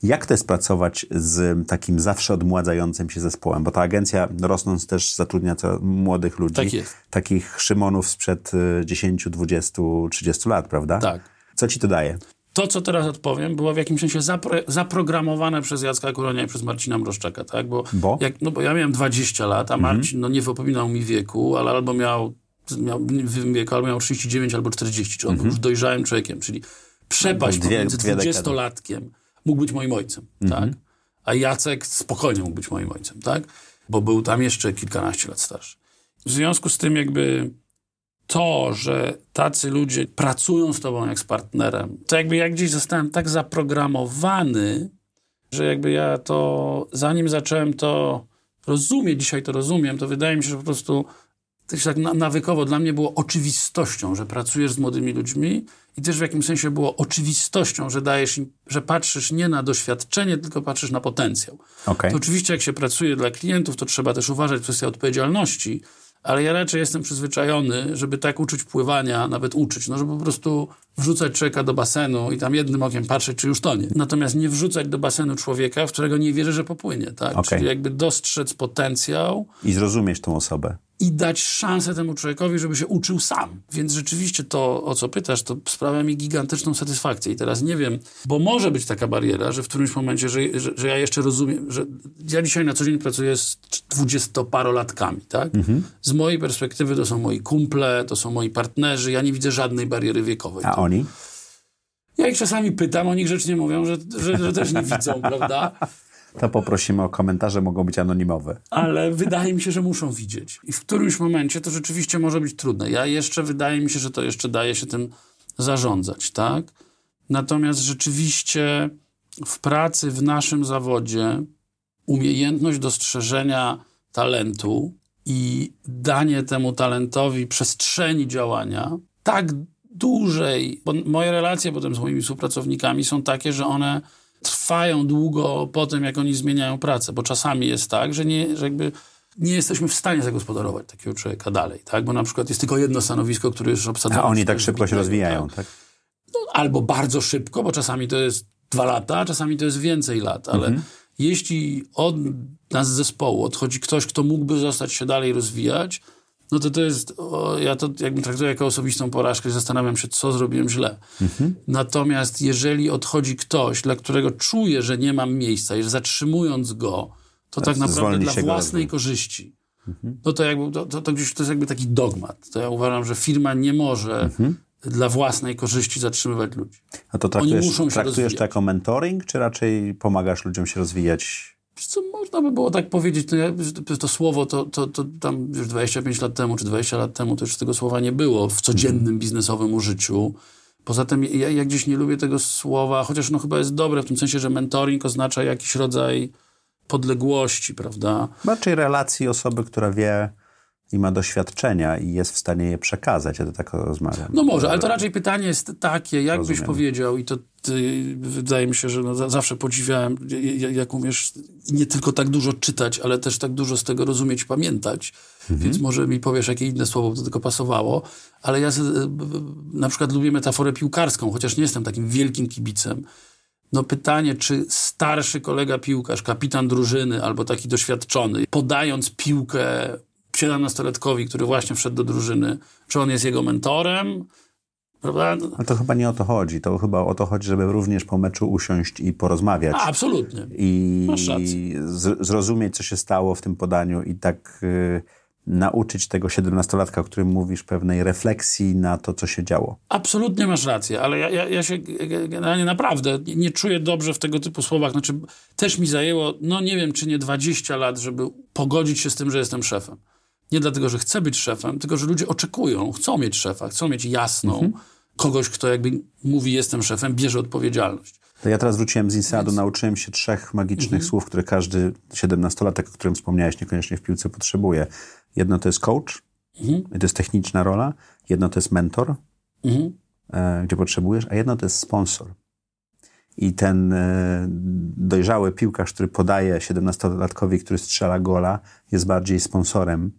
Jak to jest pracować z takim zawsze odmładzającym się zespołem? Bo ta agencja, rosnąc też, zatrudnia co młodych ludzi. Tak jest. Takich Szymonów sprzed e, 10, 20, 30 lat, prawda? Tak. Co ci to daje? to, co teraz odpowiem, było w jakimś sensie zapro, zaprogramowane przez Jacka Kuronia i przez Marcina Mroszczaka, tak? Bo, Bo? Jak, no bo ja miałem 20 lat, a Marcin no, nie wypominał mi wieku, ale albo miał, miał wieku, albo miał 39, albo 40, czy on był już dojrzałym człowiekiem, czyli przepaść Dwie- pomiędzy dwie dekady. 20-latkiem mógł być moim ojcem, tak? A Jacek spokojnie mógł być moim ojcem, tak? Bo był tam jeszcze kilkanaście lat starszy. W związku z tym jakby to, że tacy ludzie pracują z tobą jak z partnerem, to jakby ja gdzieś zostałem tak zaprogramowany, że jakby ja to, zanim zacząłem to rozumieć, dzisiaj to rozumiem, to wydaje mi się, że po prostu to się tak na- nawykowo dla mnie było oczywistością, że pracujesz z młodymi ludźmi i też w jakimś sensie było oczywistością, że dajesz im, że patrzysz nie na doświadczenie, tylko patrzysz na potencjał. Okej. To oczywiście jak się pracuje dla klientów, to trzeba też uważać kwestię odpowiedzialności, ale ja raczej jestem przyzwyczajony, żeby tak uczyć pływania, nawet uczyć, no żeby po prostu wrzucać człowieka do basenu i tam jednym okiem patrzeć, czy już tonie. Natomiast nie wrzucać do basenu człowieka, w którego nie wierzę, że popłynie, tak? Okej. Czyli jakby dostrzec potencjał, I zrozumieć tą osobę. I dać szansę temu człowiekowi, żeby się uczył sam. Więc rzeczywiście to, o co pytasz, to sprawia mi gigantyczną satysfakcję. I teraz nie wiem, bo może być taka bariera, że w którymś momencie, że, że, że ja jeszcze rozumiem, że ja dzisiaj na co dzień pracuję z dwudziestoparolatkami, tak? Z mojej perspektywy to są moi kumple, to są moi partnerzy, ja nie widzę żadnej bariery wiekowej. A oni? Ja ich czasami pytam, oni grzecznie mówią, że, że, że też nie widzą, [LAUGHS] prawda? To poprosimy o komentarze, mogą być anonimowe. ale wydaje mi się, że muszą widzieć. I w którymś momencie to rzeczywiście może być trudne. Ja jeszcze, wydaje mi się, że to jeszcze daje się tym zarządzać, tak? Natomiast rzeczywiście w pracy, w naszym zawodzie umiejętność dostrzeżenia talentu i danie temu talentowi przestrzeni działania tak dłużej, bo moje relacje potem z moimi współpracownikami są takie, że one trwają długo po tym, jak oni zmieniają pracę, bo czasami jest tak, że, nie, że jakby nie jesteśmy w stanie zagospodarować takiego człowieka dalej, tak? Bo na przykład jest tylko jedno stanowisko, które już obsadzone. A oni tak szybko się rozwijają, tak? tak? No, albo bardzo szybko, bo czasami to jest dwa lata, czasami to jest więcej lat, ale Mhm. jeśli od nas zespołu odchodzi ktoś, kto mógłby zostać się dalej rozwijać, no to to jest, o, ja to jakby traktuję jako osobistą porażkę, zastanawiam się, co zrobiłem źle. Mhm. Natomiast jeżeli odchodzi ktoś, dla którego czuję, że nie mam miejsca i zatrzymując go, to tak naprawdę zwolni dla własnej korzyści, no to jakby, to, to, to gdzieś to jest jakby taki dogmat. To ja uważam, że firma nie może Mhm. dla własnej korzyści zatrzymywać ludzi. A to traktujesz, muszą się traktujesz rozwijać. to jako mentoring, czy raczej pomagasz ludziom się rozwijać? Co można by było tak powiedzieć, to, ja, to, to słowo to, to, to tam już 25 lat temu czy 20 lat temu to już tego słowa nie było w codziennym biznesowym użyciu. Poza tym ja, ja gdzieś nie lubię tego słowa, chociaż no chyba jest dobre w tym sensie, że mentoring oznacza jakiś rodzaj podległości, prawda? Raczej relacji osoby, która wie i ma doświadczenia i jest w stanie je przekazać. Ja to tak rozmawiam. No może, ale to raczej pytanie jest takie, jak byś Rozumiem. powiedział, i to ty, wydaje mi się, że no, za, zawsze podziwiałem, jak umiesz nie tylko tak dużo czytać, ale też tak dużo z tego rozumieć i pamiętać. Więc może mi powiesz, jakie inne słowo by do tego pasowało. Ale ja b- na przykład lubię metaforę piłkarską, chociaż nie jestem takim wielkim kibicem. No pytanie, czy starszy kolega piłkarz, kapitan drużyny albo taki doświadczony, podając piłkę 17-latkowi, który właśnie wszedł do drużyny, czy on jest jego mentorem, prawda? Ale to chyba nie o to chodzi. To chyba o to chodzi, żeby również po meczu usiąść i porozmawiać. A, absolutnie. I zrozumieć, co się stało w tym podaniu i tak y, nauczyć tego 17-latka, o którym mówisz, pewnej refleksji na to, co się działo. Absolutnie masz rację, ale ja, ja, ja się ge- generalnie naprawdę nie, nie czuję dobrze w tego typu słowach. Znaczy, też mi zajęło, no nie wiem, czy nie 20 lat, żeby pogodzić się z tym, że jestem szefem. Nie dlatego, że chcę być szefem, tylko że ludzie oczekują, chcą mieć szefa, chcą mieć jasną kogoś, kto jakby mówi jestem szefem, bierze odpowiedzialność. To ja teraz wróciłem z Insadu, nauczyłem się trzech magicznych Mhm. słów, które każdy 17-latek, o którym wspomniałeś, niekoniecznie w piłce potrzebuje. Jedno to jest coach, Mhm. to jest techniczna rola. Jedno to jest mentor, Mhm. e, gdzie potrzebujesz, a jedno to jest sponsor. I ten e, dojrzały piłkarz, który podaje 17-latkowi, który strzela gola, jest bardziej sponsorem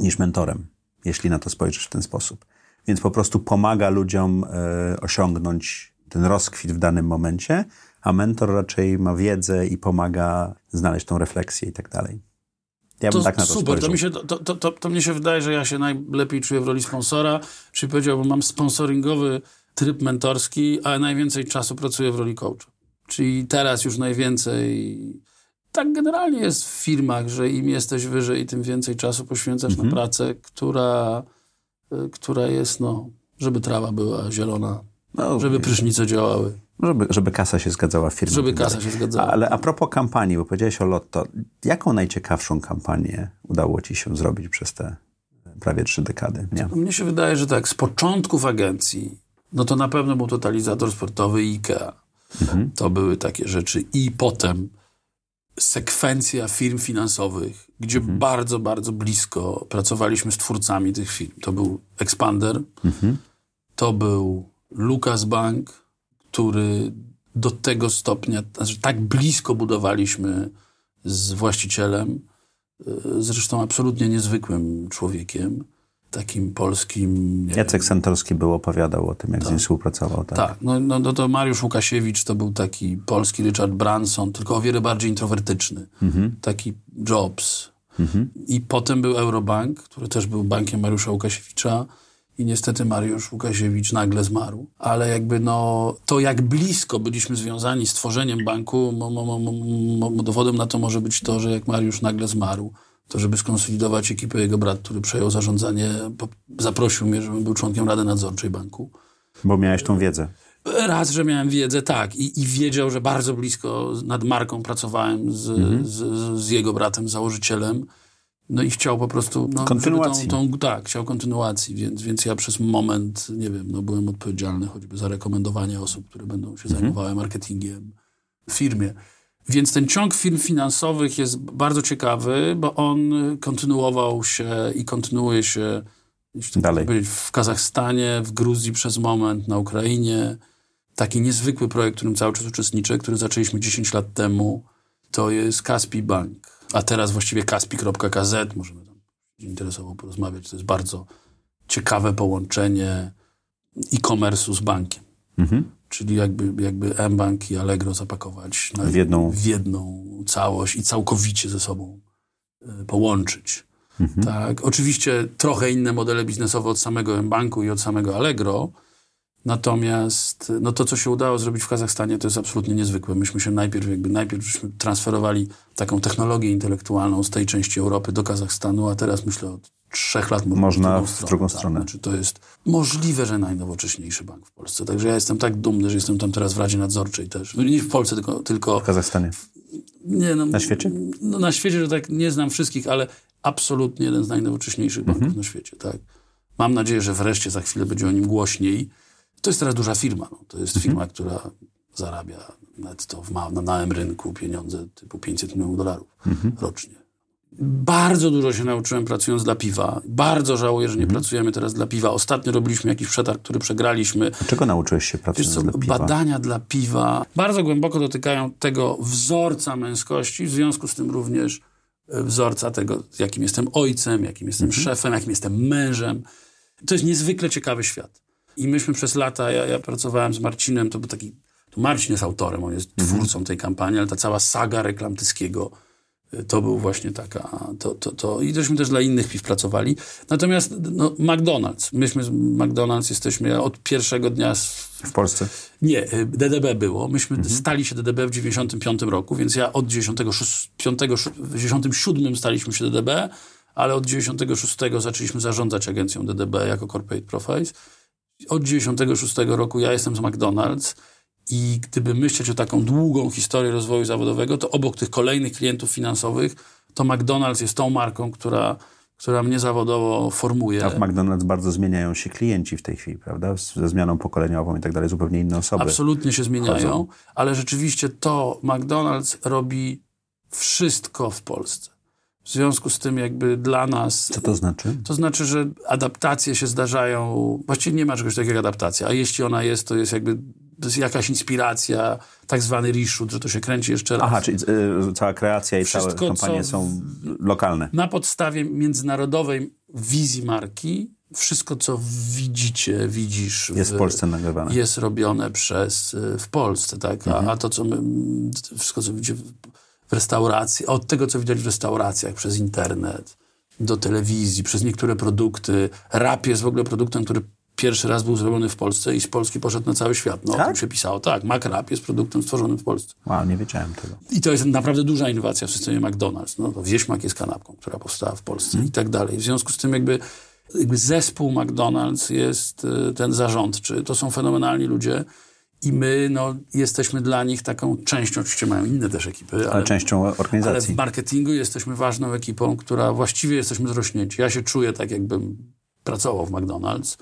niż mentorem, jeśli na to spojrzysz w ten sposób. Więc po prostu pomaga ludziom e, osiągnąć ten rozkwit w danym momencie, a mentor raczej ma wiedzę i pomaga znaleźć tą refleksję i tak dalej. Ja bym To tak na to super, spojrzał. to, mi się, to, to, to, to mnie się wydaje, że ja się najlepiej czuję w roli sponsora, czyli powiedziałbym, mam sponsoringowy tryb mentorski, ale najwięcej czasu pracuję w roli coacha. Czyli teraz już najwięcej. Tak generalnie jest w firmach, że im jesteś wyżej, tym więcej czasu poświęcasz Mhm. na pracę, która, y, która jest, no, żeby trawa była zielona, No, żeby prysznice działały, żeby, żeby kasa się zgadzała w firmie. żeby kasa się zgadzała. Ale a propos kampanii, bo powiedziałeś o Lotto, jaką najciekawszą kampanię udało ci się zrobić przez te prawie trzy dekady? Nie? Mnie się wydaje, że tak, z początków agencji, no to na pewno był totalizator sportowy i IKEA. To były takie rzeczy. I potem sekwencja firm finansowych, gdzie bardzo, bardzo blisko pracowaliśmy z twórcami tych firm. To był Expander, to był Lucas Bank, który do tego stopnia, znaczy tak blisko budowaliśmy z właścicielem, y, zresztą absolutnie niezwykłym człowiekiem, takim polskim. Jacek Santorski był, opowiadał o tym, jak z nim współpracował. Tak. tak, no, no, no to Mariusz Łukasiewicz to był taki polski Richard Branson, tylko o wiele bardziej introwertyczny. Taki Jobs. I potem był Eurobank, który też był bankiem Mariusza Łukasiewicza. I niestety Mariusz Łukasiewicz nagle zmarł. Ale jakby no, to jak blisko byliśmy związani z tworzeniem banku, mo, mo, mo, dowodem na to może być to, że jak Mariusz nagle zmarł, to żeby skonsolidować ekipę, jego brat, który przejął zarządzanie, zaprosił mnie, żebym był członkiem Rady Nadzorczej banku. Bo miałeś tą wiedzę. Raz, że miałem wiedzę, tak, i, i wiedział, że bardzo blisko nad marką pracowałem z, z, z jego bratem, założycielem. No i chciał po prostu. No, Kontynuacji. Tą, tą, tak, chciał kontynuacji, więc, więc ja przez moment, nie wiem, no, byłem odpowiedzialny choćby za rekomendowanie osób, które będą się zajmowały marketingiem w firmie. Więc ten ciąg firm finansowych jest bardzo ciekawy, bo on kontynuował się i kontynuuje się tak Dalej. powiedzieć, w Kazachstanie, w Gruzji przez moment, na Ukrainie. Taki niezwykły projekt, w którym cały czas uczestniczę, który zaczęliśmy 10 lat temu, to jest Kaspi Bank. A teraz właściwie kaspi.kz, możemy tam się interesował porozmawiać. To jest bardzo ciekawe połączenie e-commerce'u z bankiem. Czyli jakby, jakby mBank i Allegro zapakować na, W jedną- w jedną całość i całkowicie ze sobą y, połączyć. Tak. Oczywiście trochę inne modele biznesowe od samego mBanku i od samego Allegro, natomiast no to, co się udało zrobić w Kazachstanie, to jest absolutnie niezwykłe. Myśmy się najpierw jakby najpierw transferowali taką technologię intelektualną z tej części Europy do Kazachstanu, a teraz myślę od trzech lat Można w w drugą drugą tak. stronę. Znaczy to jest możliwe, że najnowocześniejszy bank w Polsce. Także ja jestem tak dumny, że jestem tam teraz w Radzie Nadzorczej też. No Nie w Polsce, tylko, tylko W Kazachstanie. nie, no, Na świecie? No, na świecie, że tak nie znam wszystkich, ale absolutnie jeden z najnowocześniejszych banków Mhm. na świecie, tak. Mam nadzieję, że wreszcie za chwilę będzie o nim głośniej. To jest teraz duża firma. No. To Mhm. jest firma, która zarabia netto w ma, na małym rynku pieniądze typu 500 milionów dolarów Mhm. rocznie. Bardzo dużo się nauczyłem pracując dla piwa. Bardzo żałuję, że nie Mhm. pracujemy teraz dla piwa. Ostatnio robiliśmy jakiś przetarg, który przegraliśmy. Czego nauczyłeś się pracując co, dla piwa? badania dla piwa bardzo głęboko dotykają tego wzorca męskości, w związku z tym również e, wzorca tego, jakim jestem ojcem, jakim jestem Mhm. szefem, jakim jestem mężem. To jest niezwykle ciekawy świat. I myśmy przez lata, ja, ja pracowałem z Marcinem, to był taki, to Marcin jest autorem, on jest Mhm. twórcą tej kampanii, ale ta cała saga reklam Tyskiego, to był właśnie taka, to, to, to i tośmy też dla innych piw pracowali. Natomiast no, McDonald's, myśmy z McDonald's jesteśmy od pierwszego dnia z, W Polsce? nie, y, DDB było. Myśmy stali się DDB w 95 roku, więc ja od 96, 5, 97 staliśmy się DDB, ale od 96 zaczęliśmy zarządzać agencją DDB jako Corporate Profiles. Od 96 roku ja jestem z McDonald's i gdyby myśleć o taką długą historię rozwoju zawodowego, to obok tych kolejnych klientów finansowych, to McDonald's jest tą marką, która, która mnie zawodowo formuje. A w McDonald's bardzo zmieniają się klienci w tej chwili, prawda? Ze zmianą pokoleniową i tak dalej, zupełnie inne osoby. Absolutnie się zmieniają, wchodzą. ale rzeczywiście to McDonald's robi wszystko w Polsce. W związku z tym jakby dla nas... Co to znaczy? To znaczy, że adaptacje się zdarzają... Właściwie nie ma czegoś takiego jak adaptacja, a jeśli ona jest, to jest jakby to jest jakaś inspiracja, tak zwany reshoot, że to się kręci jeszcze raz. Aha, czyli y, cała kreacja i Wszystko, całe kampanie są lokalne. Na podstawie międzynarodowej wizji marki wszystko, co widzicie, widzisz... Jest w Polsce nagrywane. jest robione przez, y, w Polsce, tak? A, a to, co my, wszystko, co widzicie w, w restauracji, od tego, co widać w restauracjach, przez internet, do telewizji, przez niektóre produkty. Rap jest w ogóle produktem, który pierwszy raz był zrobiony w Polsce i z Polski poszedł na cały świat. No, o Tak? tym się pisało. Tak, McRap jest produktem stworzonym w Polsce. Wow, nie wiedziałem tego. I to jest naprawdę duża innowacja w systemie McDonald's. No, to wieśmak jest kanapką, która powstała w Polsce i tak dalej. W związku z tym jakby, jakby zespół McDonald's jest y, ten zarządczy. To są fenomenalni ludzie i my no, jesteśmy dla nich taką częścią, oczywiście mają inne też ekipy, ale, Ale częścią ale w organizacji. marketingu jesteśmy ważną ekipą, która właściwie jesteśmy zrośnięci. Ja się czuję tak, jakbym pracował w McDonald's.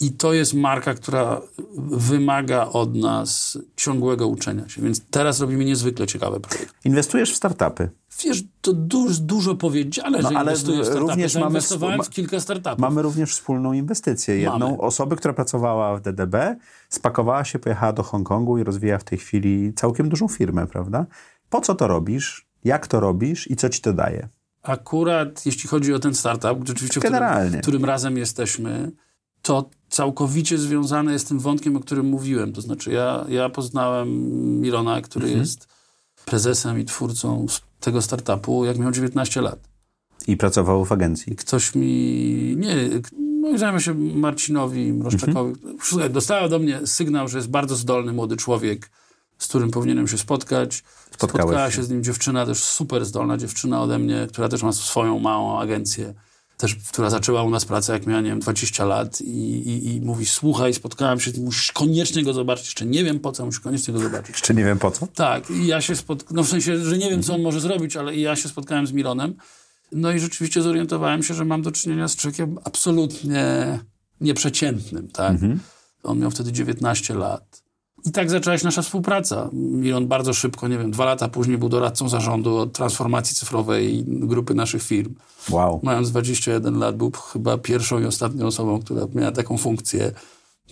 I to jest marka, która wymaga od nas ciągłego uczenia się. Więc teraz robimy niezwykle ciekawe projekty. Inwestujesz w startupy. Wiesz, to duż, dużo powiedziane, No, że ale inwestuję w startupy. również mamy Zainwestowałem w kilka startupów. Mamy również wspólną inwestycję. Jedną Mamy. osobę, która pracowała w DDB, spakowała się, pojechała do Hongkongu i rozwija w tej chwili całkiem dużą firmę, prawda? Po co to robisz? Jak to robisz i co ci to daje? Akurat jeśli chodzi o ten startup, rzeczywiście, w którym, w którym razem jesteśmy, to całkowicie związane jest tym wątkiem, o którym mówiłem. To znaczy ja, ja poznałem Milona, który Mhm. jest prezesem i twórcą tego startupu, jak miał 19 lat. I pracował w agencji. Ktoś mi, nie, zajmę się Marcinowi Mroszczakowi. Mhm. Dostała do mnie sygnał, że jest bardzo zdolny młody człowiek, z którym powinienem się spotkać. Spotkałeś Spotkała się z nim dziewczyna, też super zdolna dziewczyna ode mnie, która też ma swoją małą agencję, też, która zaczęła u nas pracę, jak miała, nie wiem, 20 lat i, i, i mówi, słuchaj, spotkałem się nim, musisz koniecznie go zobaczyć, jeszcze nie wiem po co, musisz koniecznie go zobaczyć. Jeszcze nie wiem po co. Tak, i ja się spotkałem, no w sensie, że nie wiem, co on może zrobić, ale i ja się spotkałem z Mironem. No i rzeczywiście zorientowałem się, że mam do czynienia z człowiekiem absolutnie nieprzeciętnym, tak? On miał wtedy 19 lat. I tak zaczęła się nasza współpraca. Miron bardzo szybko, nie wiem, dwa lata później był doradcą zarządu od transformacji cyfrowej grupy naszych firm. Wow. Mając 21 lat był chyba pierwszą i ostatnią osobą, która miała taką funkcję.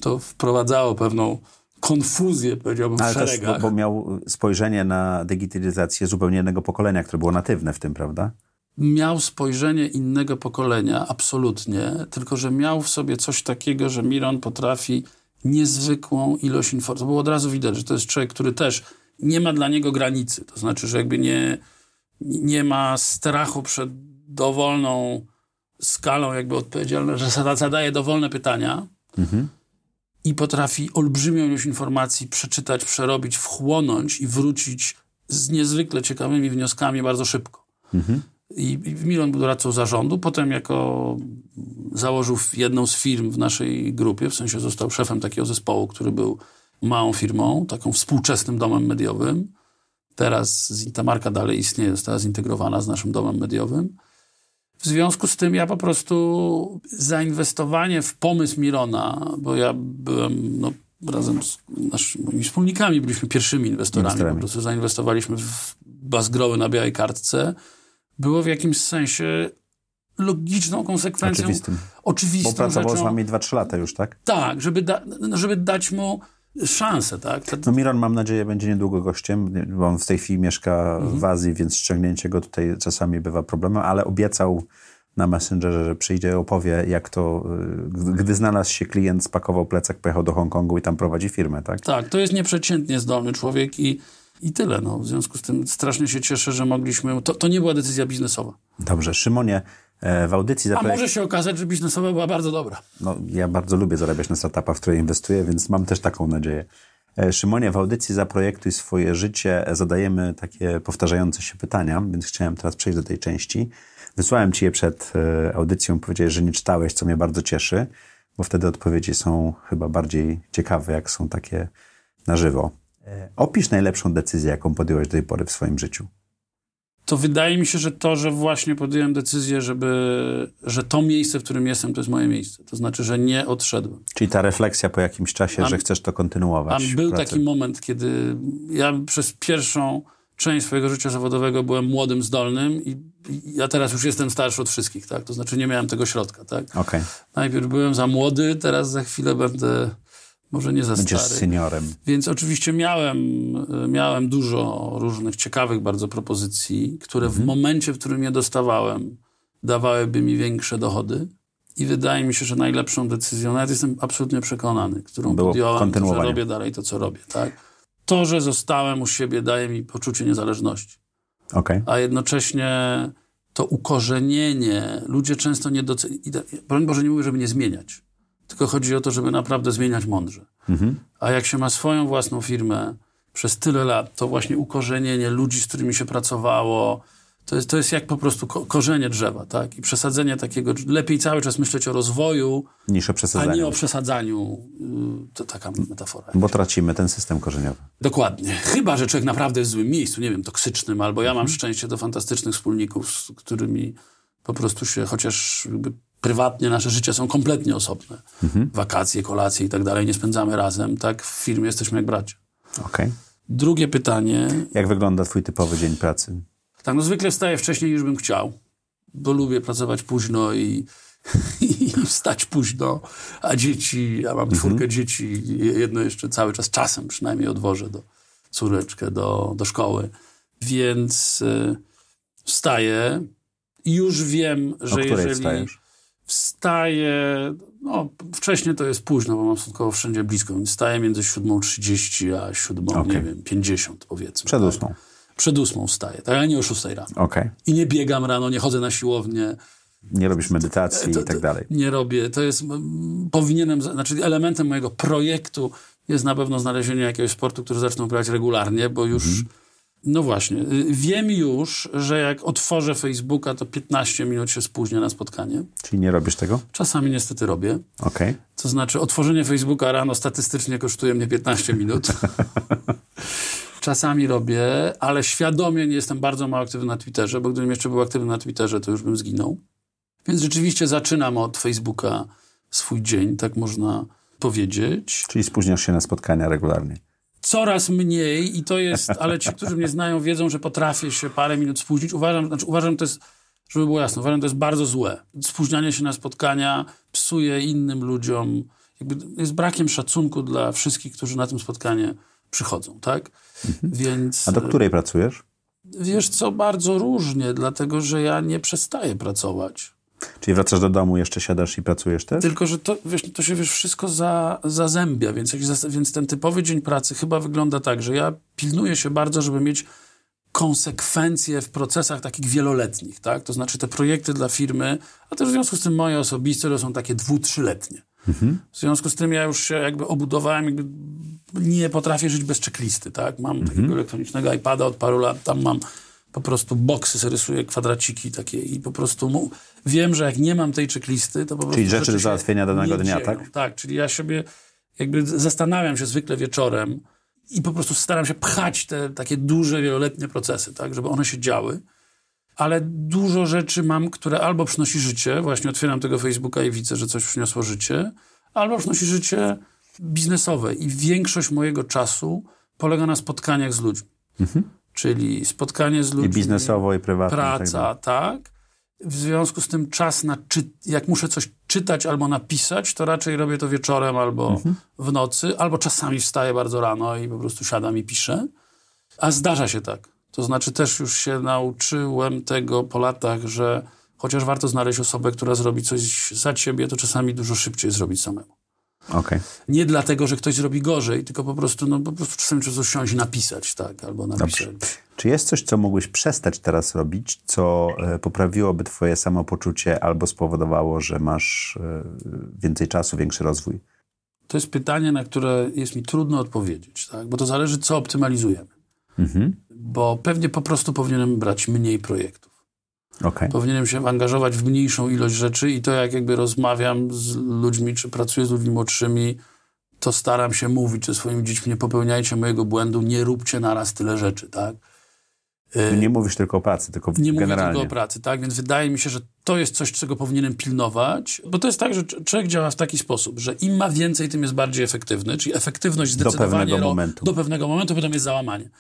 To wprowadzało pewną konfuzję, powiedziałbym, w Ale też, bo, bo miał spojrzenie na digitalizację zupełnie innego pokolenia, które było natywne w tym, prawda? miał spojrzenie innego pokolenia, absolutnie, tylko że miał w sobie coś takiego, że Miron potrafi niezwykłą ilość informacji. To było od razu widać, że to jest człowiek, który też nie ma dla niego granicy. To znaczy, że jakby nie, nie ma strachu przed dowolną skalą jakby odpowiedzialności, że zada- zadaje dowolne pytania i potrafi olbrzymią ilość informacji przeczytać, przerobić, wchłonąć i wrócić z niezwykle ciekawymi wnioskami bardzo szybko. I, I Milon był doradcą zarządu, potem jako założył jedną z firm w naszej grupie, w sensie został szefem takiego zespołu, który był małą firmą, taką współczesnym domem mediowym. Teraz ta marka dalej istnieje, została zintegrowana z naszym domem mediowym. W związku z tym ja po prostu zainwestowanie w pomysł Milona, bo ja byłem no, razem z naszymi wspólnikami, byliśmy pierwszymi inwestorami, Inwestorami. po prostu zainwestowaliśmy w bazgroły na białej kartce, było w jakimś sensie logiczną konsekwencją. Oczywistym. Oczywistą Bo pracował z rzeczą. wami 2-3 lata już, tak? Tak, żeby, da, żeby dać mu szansę, tak? To, No Miron, mam nadzieję, będzie niedługo gościem, bo on w tej chwili mieszka Mhm. w Azji, więc ściągnięcie go tutaj czasami bywa problemem, ale obiecał na Messengerze, że przyjdzie i opowie, jak to, y, gdy- gdy znalazł się klient, spakował plecak, pojechał do Hongkongu i tam prowadzi firmę, tak? Tak, to jest nieprzeciętnie zdolny człowiek i, i tyle. No. W związku z tym strasznie się cieszę, że mogliśmy... To, to nie była decyzja biznesowa. Dobrze, Szymonie, e, w audycji A zaprojekt... może się okazać, że biznesowa była bardzo dobra. No, ja bardzo lubię zarabiać na startupach, w które inwestuję, więc mam też taką nadzieję. E, Szymonie, w audycji Zaprojektuj swoje życie zadajemy takie powtarzające się pytania, więc chciałem teraz przejść do tej części. Wysłałem ci je przed e, audycją, powiedziałeś, że nie czytałeś, co mnie bardzo cieszy, bo wtedy odpowiedzi są chyba bardziej ciekawe, jak są takie na żywo. E, Opisz najlepszą decyzję, jaką podjąłeś do tej pory w swoim życiu. To wydaje mi się, że to, że właśnie podjąłem decyzję, żeby, że to miejsce, w którym jestem, to jest moje miejsce. To znaczy, że nie odszedłem. Czyli ta refleksja po jakimś czasie, A- że chcesz to A kontynuować. był pracę. taki moment, kiedy ja przez pierwszą część swojego życia zawodowego byłem młodym, zdolnym i, ja teraz już jestem starszy od wszystkich, tak? To znaczy nie miałem tego środka, tak? Okej, Najpierw byłem za młody, teraz za chwilę będę może nie za będziesz stary. seniorem. Więc oczywiście miałem, y, miałem dużo różnych ciekawych bardzo propozycji, które w momencie, w którym je dostawałem, dawałyby mi większe dochody. I wydaje mi się, że najlepszą decyzją, nawet jestem absolutnie przekonany, którą Było podjąłem, to, że robię dalej to, co robię. Tak? To, że zostałem u siebie, daje mi poczucie niezależności. Okej. A jednocześnie to ukorzenienie, ludzie często nie doceniają, broń Boże nie mówię, żeby nie zmieniać. Tylko chodzi o to, żeby naprawdę zmieniać mądrze. A jak się ma swoją własną firmę przez tyle lat, to właśnie ukorzenienie ludzi, z którymi się pracowało, to jest, to jest jak po prostu ko korzenie drzewa, tak? I przesadzenie takiego, lepiej cały czas myśleć o rozwoju, Niż o a przesadzaniu. nie o przesadzaniu. Yy, To taka metafora. Bo tracimy ten system korzeniowy. Dokładnie. Chyba, że człowiek naprawdę jest w złym miejscu, nie wiem, toksycznym, albo ja mam szczęście do fantastycznych wspólników, z którymi po prostu się, chociaż prywatnie nasze życia są kompletnie osobne. Wakacje, kolacje i tak dalej, nie spędzamy razem, tak? W firmie jesteśmy jak bracia. Okej. Drugie pytanie. Jak wygląda twój typowy dzień pracy? Tak, no zwykle wstaję wcześniej niż bym chciał, bo lubię pracować późno i, [LAUGHS] i wstać późno, a dzieci, ja mam czwórkę dzieci, jedno jeszcze cały czas czasem przynajmniej odwożę do córeczkę do, do szkoły, więc y, wstaję i już wiem, że jeżeli wstajesz? Wstaję, no wcześniej to jest późno, bo mam stosunkowo wszędzie blisko, więc wstaję między 7.30 a 7, Okej. nie wiem, 50 powiedzmy. Przed tak? ósmą. Przed ósmą wstaję, tak, ale nie o 6 rano. Okej. I nie biegam rano, nie chodzę na siłownię. Nie robisz medytacji To- i tak to- dalej. Nie robię. To jest, mm, powinienem, znaczy elementem mojego projektu jest na pewno znalezienie jakiegoś sportu, który zacznę uprawiać regularnie, bo już, Mhm. No właśnie, y, wiem już, że jak otworzę Facebooka, to 15 minut się spóźnię na spotkanie. Czyli nie robisz tego? Czasami niestety robię. Okej. To znaczy, otworzenie Facebooka rano statystycznie kosztuje mnie 15 minut. [LAUGHS] Czasami robię, ale świadomie nie jestem bardzo mało aktywny na Twitterze, bo gdybym jeszcze był aktywny na Twitterze, to już bym zginął. Więc rzeczywiście zaczynam od Facebooka swój dzień, tak można powiedzieć. Czyli spóźniasz się na spotkania regularnie. Coraz mniej i to jest, ale ci, którzy mnie znają, wiedzą, że potrafię się parę minut spóźnić. Uważam, znaczy uważam, to jest, żeby było jasne, uważam, to jest bardzo złe. Spóźnianie się na spotkania psuje innym ludziom, jakby jest brakiem szacunku dla wszystkich, którzy na tym spotkanie przychodzą, tak? Więc A do której pracujesz? wiesz co, bardzo różnie, dlatego że ja nie przestaję pracować. Czyli wracasz do domu, jeszcze siadasz i pracujesz też? Tylko, że to, wiesz, to się wiesz, wszystko za, zazębia, więc, więc ten typowy dzień pracy chyba wygląda tak, że ja pilnuję się bardzo, żeby mieć konsekwencje w procesach takich wieloletnich, tak? To znaczy te projekty dla firmy, a też w związku z tym moje osobiste to są takie dwu, trzyletnie. W związku z tym ja już się jakby obudowałem, jakby nie potrafię żyć bez checklisty, tak? Mam takiego elektronicznego iPada od paru lat, tam mam po prostu boksy, sobie rysuję kwadraciki takie i po prostu mu, wiem, że jak nie mam tej checklisty, to po prostu Czyli rzeczy do załatwienia danego dnia, dzieją. tak? Tak, czyli ja sobie jakby zastanawiam się zwykle wieczorem i po prostu staram się pchać te takie duże, wieloletnie procesy, tak, żeby one się działy. Ale dużo rzeczy mam, które albo przynosi życie, właśnie otwieram tego Facebooka i widzę, że coś przyniosło życie, albo przynosi życie biznesowe. I większość mojego czasu polega na spotkaniach z ludźmi. Czyli spotkanie z I ludźmi biznesowo, i prywatnie. i tak praca, tak. W związku z tym czas na czy... jak muszę coś czytać albo napisać, to raczej robię to wieczorem albo Mhm. w nocy, albo czasami wstaję bardzo rano i po prostu siadam i piszę. A zdarza się tak. To znaczy też już się nauczyłem tego po latach, że chociaż warto znaleźć osobę, która zrobi coś za ciebie, to czasami dużo szybciej zrobić samemu. Okej. Nie dlatego, że ktoś zrobi gorzej, tylko po prostu, no po prostu czasami trzeba coś siąść i napisać, tak, albo napisać. Czy jest coś, co mógłbyś przestać teraz robić, co e, poprawiłoby twoje samopoczucie albo spowodowało, że masz e, więcej czasu, większy rozwój? To jest pytanie, na które jest mi trudno odpowiedzieć, tak? bo to zależy, co optymalizujemy. Mhm. Bo pewnie po prostu powinienem brać mniej projektów. Okej. Powinienem się angażować w mniejszą ilość rzeczy i to, jak jakby rozmawiam z ludźmi, czy pracuję z ludźmi młodszymi, to staram się mówić ze swoimi dziećmi, nie popełniajcie mojego błędu, nie róbcie naraz tyle rzeczy, tak? Tu Nie mówisz tylko o pracy, tylko Nie mówię generalnie. tylko o pracy, tak? Więc wydaje mi się, że to jest coś, czego powinienem pilnować, bo to jest tak, że cz- człowiek działa w taki sposób, że im ma więcej, tym jest bardziej efektywny, czyli efektywność zdecydowanie pewnego ro- momentu. Mhm. do pewnego momentu, potem jest załamanie.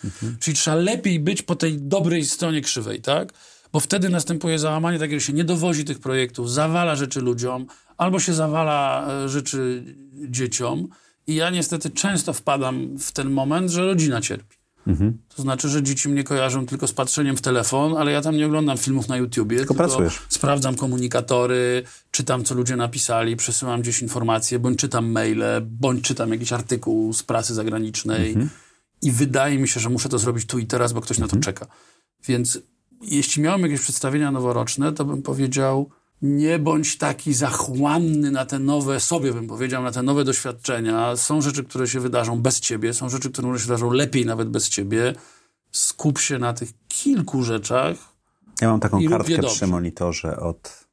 Czyli trzeba lepiej być po tej dobrej stronie krzywej, tak? Bo wtedy następuje załamanie, takie, że się nie dowozi tych projektów, zawala rzeczy ludziom, albo się zawala e, rzeczy dzieciom. I ja niestety często wpadam w ten moment, że rodzina cierpi. To znaczy, że dzieci mnie kojarzą tylko z patrzeniem w telefon, ale ja tam nie oglądam filmów na YouTubie. Tylko, pracujesz. sprawdzam komunikatory, czytam, co ludzie napisali, przesyłam gdzieś informacje, bądź czytam maile, bądź czytam jakiś artykuł z prasy zagranicznej. I wydaje mi się, że muszę to zrobić tu i teraz, bo ktoś na to czeka. Więc jeśli miałem jakieś przedstawienia noworoczne, to bym powiedział, nie bądź taki zachłanny na te nowe, sobie bym powiedział, na te nowe doświadczenia. Są rzeczy, które się wydarzą bez ciebie, są rzeczy, które się wydarzą lepiej nawet bez ciebie. Skup się na tych kilku rzeczach. Ja mam taką kartkę przy monitorze od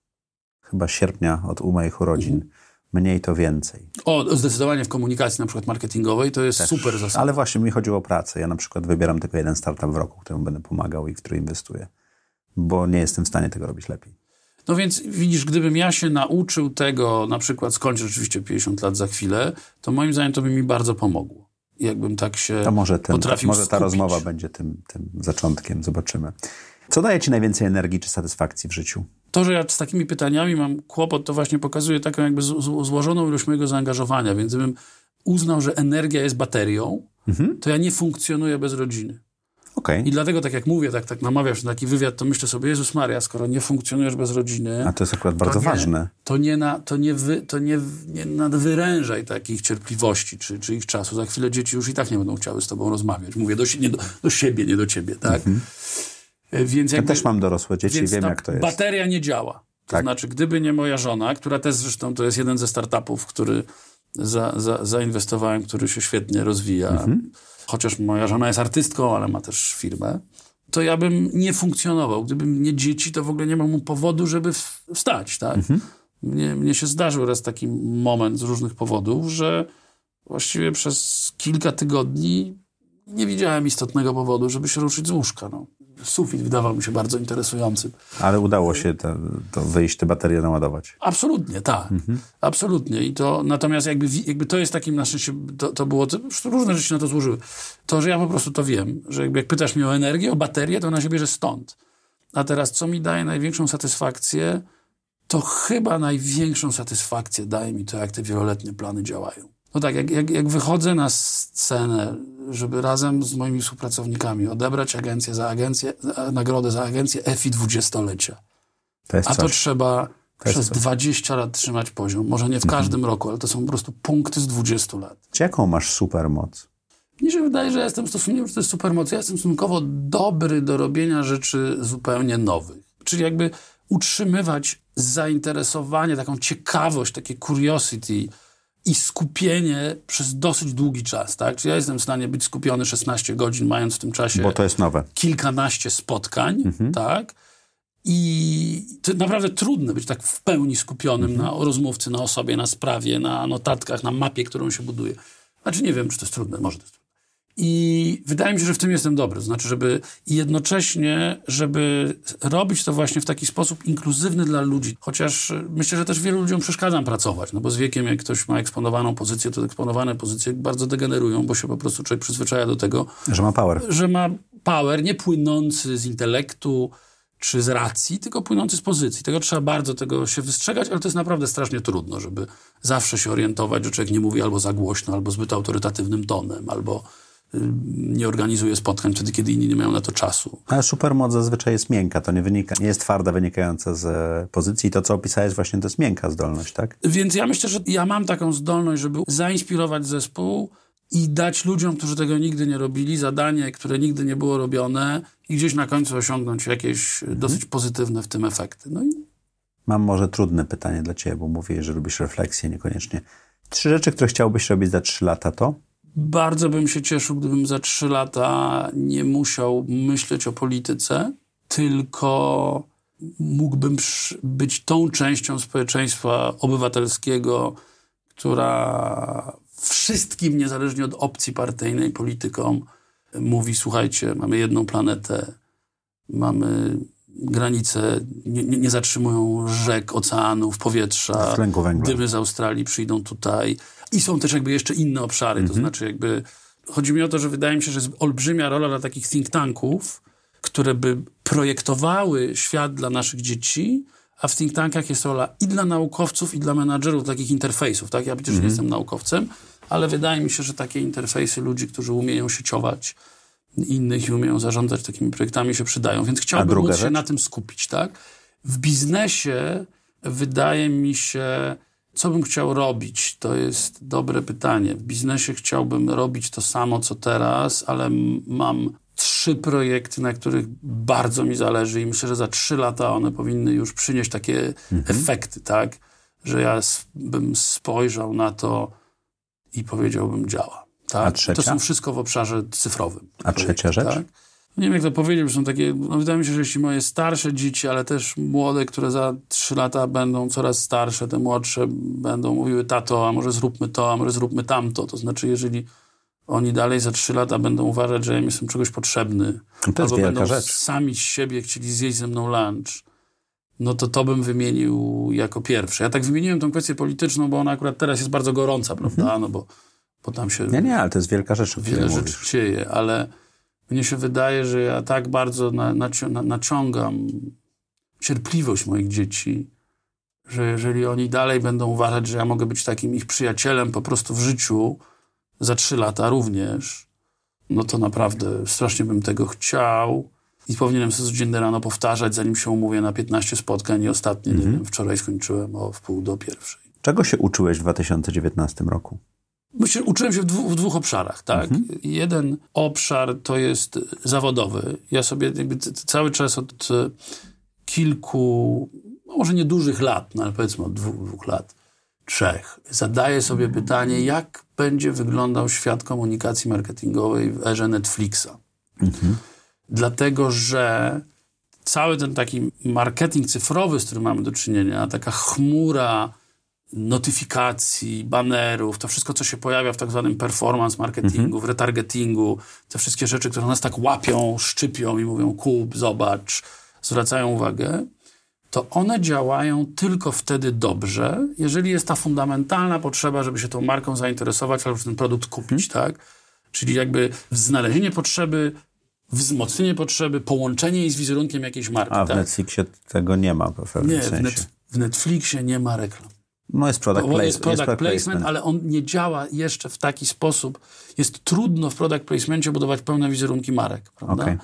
chyba sierpnia, od u moich urodzin. Mniej to więcej. O, zdecydowanie w komunikacji na przykład marketingowej to jest super zasada. Ale właśnie mi chodziło o pracę. Ja na przykład wybieram tylko jeden startup w roku, któremu będę pomagał i w który inwestuję. Bo nie jestem w stanie tego robić lepiej. No więc widzisz, gdybym ja się nauczył tego, na przykład skończę rzeczywiście 50 lat za chwilę, to moim zdaniem to by mi bardzo pomogło. Jakbym tak się To może, ten, potrafił może ta skupić. rozmowa będzie tym, tym zaczątkiem. Zobaczymy. Co daje ci najwięcej energii czy satysfakcji w życiu? To, że ja z takimi pytaniami mam kłopot, to właśnie pokazuje taką jakby złożoną ilość mojego zaangażowania. Więc gdybym uznał, że energia jest baterią, Mhm. to ja nie funkcjonuję bez rodziny. Okej. I dlatego, tak jak mówię, tak, tak namawiasz na taki wywiad, to myślę sobie, Jezus Maria, skoro nie funkcjonujesz bez rodziny, A to jest akurat bardzo nie, ważne. To nie, na, to nie, wy, to nie, nie nadwyrężaj takich cierpliwości czy, czy ich czasu. Za chwilę dzieci już i tak nie będą chciały z tobą rozmawiać. Mówię do, nie do, do siebie, nie do ciebie, tak? E, Więc Ja jakby, też mam dorosłe dzieci wiem, jak to jest. bateria nie działa. To Tak. znaczy, gdyby nie moja żona, która też zresztą to jest jeden ze startupów, który za, za, zainwestowałem, który się świetnie rozwija. Mhm. Chociaż moja żona jest artystką, ale ma też firmę. To ja bym nie funkcjonował. Gdybym nie dzieci, to w ogóle nie mam mu powodu, żeby wstać, tak? Mhm. Mnie, mnie się zdarzył raz taki moment z różnych powodów, że właściwie przez kilka tygodni nie widziałem istotnego powodu, żeby się ruszyć z łóżka. No. Sufit wydawał mi się bardzo interesujący. Ale udało się to, to wyjść, te baterie naładować. Absolutnie, tak. Absolutnie. I to, natomiast jakby, jakby to jest takim na szczęście, to, to było, to, różne rzeczy na to złożyły. To, że ja po prostu to wiem, że jakby jak pytasz mnie o energię, o baterię, to ona się bierze stąd. A teraz, co mi daje największą satysfakcję, to chyba największą satysfakcję daje mi to, jak te wieloletnie plany działają. No tak, jak, jak, jak wychodzę na scenę, żeby razem z moimi współpracownikami odebrać agencję za agencję, nagrodę za agencję EFI dwudziestolecia. To jest A to coś. trzeba jest przez coś. 20 lat trzymać poziom. Może nie w każdym roku, ale to są po prostu punkty z 20 lat. Jaką masz supermoc? Mi się wydaje, że ja jestem stosunkowo, że to jest supermoc. Ja jestem stosunkowo dobry do robienia rzeczy zupełnie nowych. Czyli jakby utrzymywać zainteresowanie, taką ciekawość, takie curiosity i skupienie przez dosyć długi czas, tak? Czyli ja jestem w stanie być skupiony 16 godzin, mając w tym czasie Bo to jest nowe. kilkanaście spotkań, tak? I to naprawdę trudno być tak w pełni skupionym na rozmówcy, na osobie, na sprawie, na notatkach, na mapie, którą się buduje. Znaczy nie wiem, czy to jest trudne, może to jest trudne. I wydaje mi się, że w tym jestem dobry. Znaczy, żeby jednocześnie, żeby robić to właśnie w taki sposób inkluzywny dla ludzi. Chociaż y, myślę, że też wielu ludziom przeszkadzam pracować, no bo z wiekiem, jak ktoś ma eksponowaną pozycję, to eksponowane pozycje bardzo degenerują, bo się po prostu człowiek przyzwyczaja do tego, Że ma power. że ma power nie płynący z intelektu czy z racji, tylko płynący z pozycji. Tego trzeba bardzo tego się wystrzegać, ale to jest naprawdę strasznie trudno, żeby zawsze się orientować, że człowiek nie mówi albo za głośno, albo zbyt autorytatywnym tonem, albo nie organizuje spotkań wtedy, kiedy inni nie mają na to czasu. Ale supermoc zazwyczaj jest miękka, to nie, wynika, nie jest twarda, wynikająca z e, pozycji. To, co opisałeś, właśnie to jest miękka zdolność, tak? Więc ja myślę, że ja mam taką zdolność, żeby zainspirować zespół i dać ludziom, którzy tego nigdy nie robili, zadanie, które nigdy nie było robione i gdzieś na końcu osiągnąć jakieś y, dosyć pozytywne w tym efekty. No i Mam może trudne pytanie dla ciebie, bo mówię, że lubisz refleksję, niekoniecznie. Trzy rzeczy, które chciałbyś robić za trzy lata, to? Bardzo bym się cieszył, gdybym za trzy lata nie musiał myśleć o polityce, tylko mógłbym być tą częścią społeczeństwa obywatelskiego, która wszystkim, niezależnie od opcji partyjnej, politykom mówi: Słuchajcie, mamy jedną planetę, mamy granice, nie, nie, zatrzymują rzek, oceanów, powietrza. Tlenku węgla. Dymy z Australii przyjdą tutaj. I są też jakby jeszcze inne obszary, to znaczy jakby... Chodzi mi o to, że wydaje mi się, że jest olbrzymia rola dla takich think tanków, które by projektowały świat dla naszych dzieci, a w think tankach jest rola i dla naukowców, i dla menadżerów takich interfejsów. Tak? Ja przecież nie jestem naukowcem, ale wydaje mi się, że takie interfejsy ludzi, którzy umieją sieciować innych i umieją zarządzać takimi projektami się przydają. Więc chciałbym móc się na tym skupić. Tak? W biznesie wydaje mi się, co bym chciał robić, to jest dobre pytanie. W biznesie chciałbym robić to samo, co teraz, ale mam trzy projekty, na których bardzo mi zależy i myślę, że za trzy lata one powinny już przynieść takie Mhm. efekty, tak? Że ja bym spojrzał na to i powiedziałbym działa. Tak? A trzecia? To są wszystko w obszarze cyfrowym. A trzecia rzecz? Tak? Nie wiem, jak to powiedzieć, że są takie, no wydaje mi się, że jeśli moje starsze dzieci, ale też młode, które za trzy lata będą coraz starsze, te młodsze będą mówiły, tato, a może zróbmy to, a może zróbmy tamto. To znaczy, jeżeli oni dalej za trzy lata będą uważać, że ja jestem czegoś potrzebny, No to albo będą rzecz. sami z siebie chcieli zjeść ze mną lunch, no to to bym wymienił jako pierwsze. Ja tak wymieniłem tą kwestię polityczną, bo ona akurat teraz jest bardzo gorąca, prawda? No bo, bo tam się Nie, nie, ale to jest wielka rzecz, o wiele mówisz. rzeczy dzieje, ale mnie się wydaje, że ja tak bardzo na, na, naciągam cierpliwość moich dzieci, że jeżeli oni dalej będą uważać, że ja mogę być takim ich przyjacielem po prostu w życiu, za trzy lata również, no to naprawdę strasznie bym tego chciał i powinienem sobie codziennie rano powtarzać, zanim się umówię na 15 spotkań i ostatnie, nie wiem, wczoraj skończyłem o wpół do pierwszej. Czego się uczyłeś w 2019 roku? Myślę, uczyłem się w, dwu, w dwóch obszarach, tak. Jeden obszar to jest zawodowy. Ja sobie cały czas od kilku, no może nie dużych lat, no ale powiedzmy od dwóch, dwóch lat, trzech, zadaję sobie pytanie, jak będzie wyglądał świat komunikacji marketingowej w erze Netflixa. Dlatego, że cały ten taki marketing cyfrowy, z którym mamy do czynienia, taka chmura notyfikacji, banerów, to wszystko, co się pojawia w tak zwanym performance marketingu, w retargetingu, te wszystkie rzeczy, które nas tak łapią, szczypią i mówią kup, zobacz, zwracają uwagę, to one działają tylko wtedy dobrze, jeżeli jest ta fundamentalna potrzeba, żeby się tą marką zainteresować albo ten produkt kupić, tak? Czyli jakby znalezienie potrzeby, wzmocnienie potrzeby, połączenie jej z wizerunkiem jakiejś marki, A w tak? Netflixie tego nie ma w pewnym Nie, w, sensie. net, w Netflixie nie ma reklam. No jest product, place, jest product product placement, ale on nie działa jeszcze w taki sposób. Jest trudno w product placementie budować pełne wizerunki marek, prawda? Okej.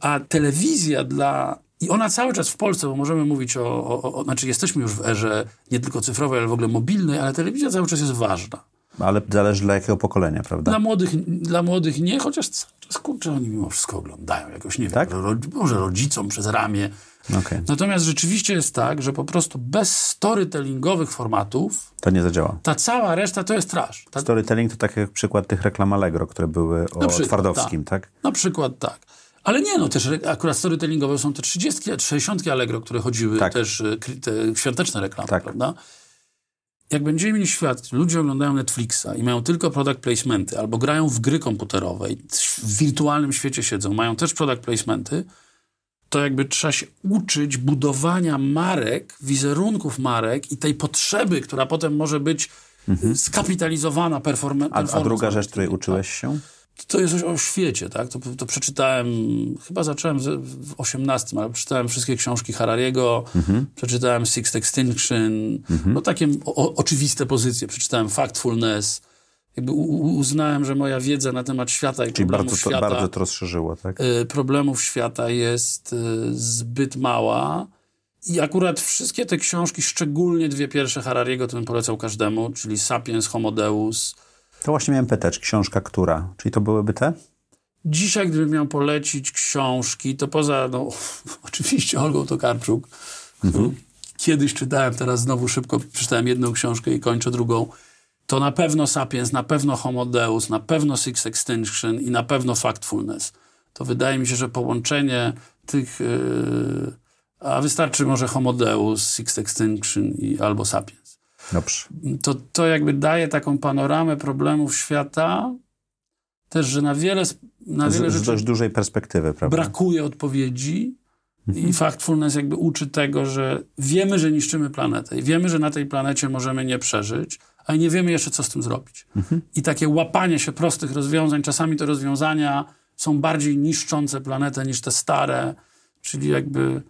A telewizja dla... I ona cały czas w Polsce, bo możemy mówić o, o, o... Znaczy jesteśmy już w erze nie tylko cyfrowej, ale w ogóle mobilnej, ale telewizja cały czas jest ważna. Ale zależy dla jakiego pokolenia, prawda? Dla młodych, dla młodych nie, chociaż cały czas, kurczę, oni mimo wszystko oglądają jakoś, nie Tak? wiem, ro, może rodzicom przez ramię. Okej. Natomiast rzeczywiście jest tak, że po prostu bez storytellingowych formatów To nie zadziała. ta cała reszta to jest trash. Ta, Storytelling to tak jak przykład tych reklam Allegro, które były o przykład, Twardowskim, tak? Na przykład tak. Ale nie, no też akurat storytellingowe są te 30, 60 Allegro, które chodziły Tak. też, kry- te świąteczne reklamy, Tak. prawda? Jak będziemy mieli świat, gdzie ludzie oglądają Netflixa i mają tylko product placementy, albo grają w gry komputerowe i w wirtualnym świecie siedzą, mają też product placementy, to jakby trzeba się uczyć budowania marek, wizerunków marek i tej potrzeby, która potem może być skapitalizowana perform- Mhm. A, a performance druga rzecz, której uczyłeś się? To jest coś o świecie, tak? To, to przeczytałem, chyba zacząłem z- w 18, ale przeczytałem wszystkie książki Harariego, przeczytałem Sixth Extinction, no takie o, oczywiste pozycje. Przeczytałem Factfulness. Jakby u, u- uznałem, że moja wiedza na temat świata i Czyli problemów bardzo to, świata, bardzo to rozszerzyło, tak? y, problemów świata jest y, zbyt mała. I akurat wszystkie te książki, szczególnie dwie pierwsze Harariego, to bym polecał każdemu, czyli Sapiens, Homo Deus, To właśnie miałem pytać, książka która? Czyli to byłyby te? Dzisiaj, gdybym miał polecić książki, to poza, no, [LAUGHS] oczywiście Olgą Tokarczuk, którą kiedyś czytałem, teraz znowu szybko przeczytałem jedną książkę i kończę drugą, to na pewno Sapiens, na pewno Homo Deus, na pewno Six Extinction i na pewno Factfulness. To wydaje mi się, że połączenie tych, yy, a wystarczy może Homo Deus, Six Extinction i albo Sapiens Dobrze. to, to jakby daje taką panoramę problemów świata, też, że na wiele, na wiele Z, z rzeczy dość dużej perspektywy, prawda? brakuje odpowiedzi i Factfulness jakby uczy tego, że wiemy, że niszczymy planetę i wiemy, że na tej planecie możemy nie przeżyć, ale nie wiemy jeszcze, co z tym zrobić. I takie łapanie się prostych rozwiązań, czasami te rozwiązania są bardziej niszczące planetę niż te stare, czyli jakby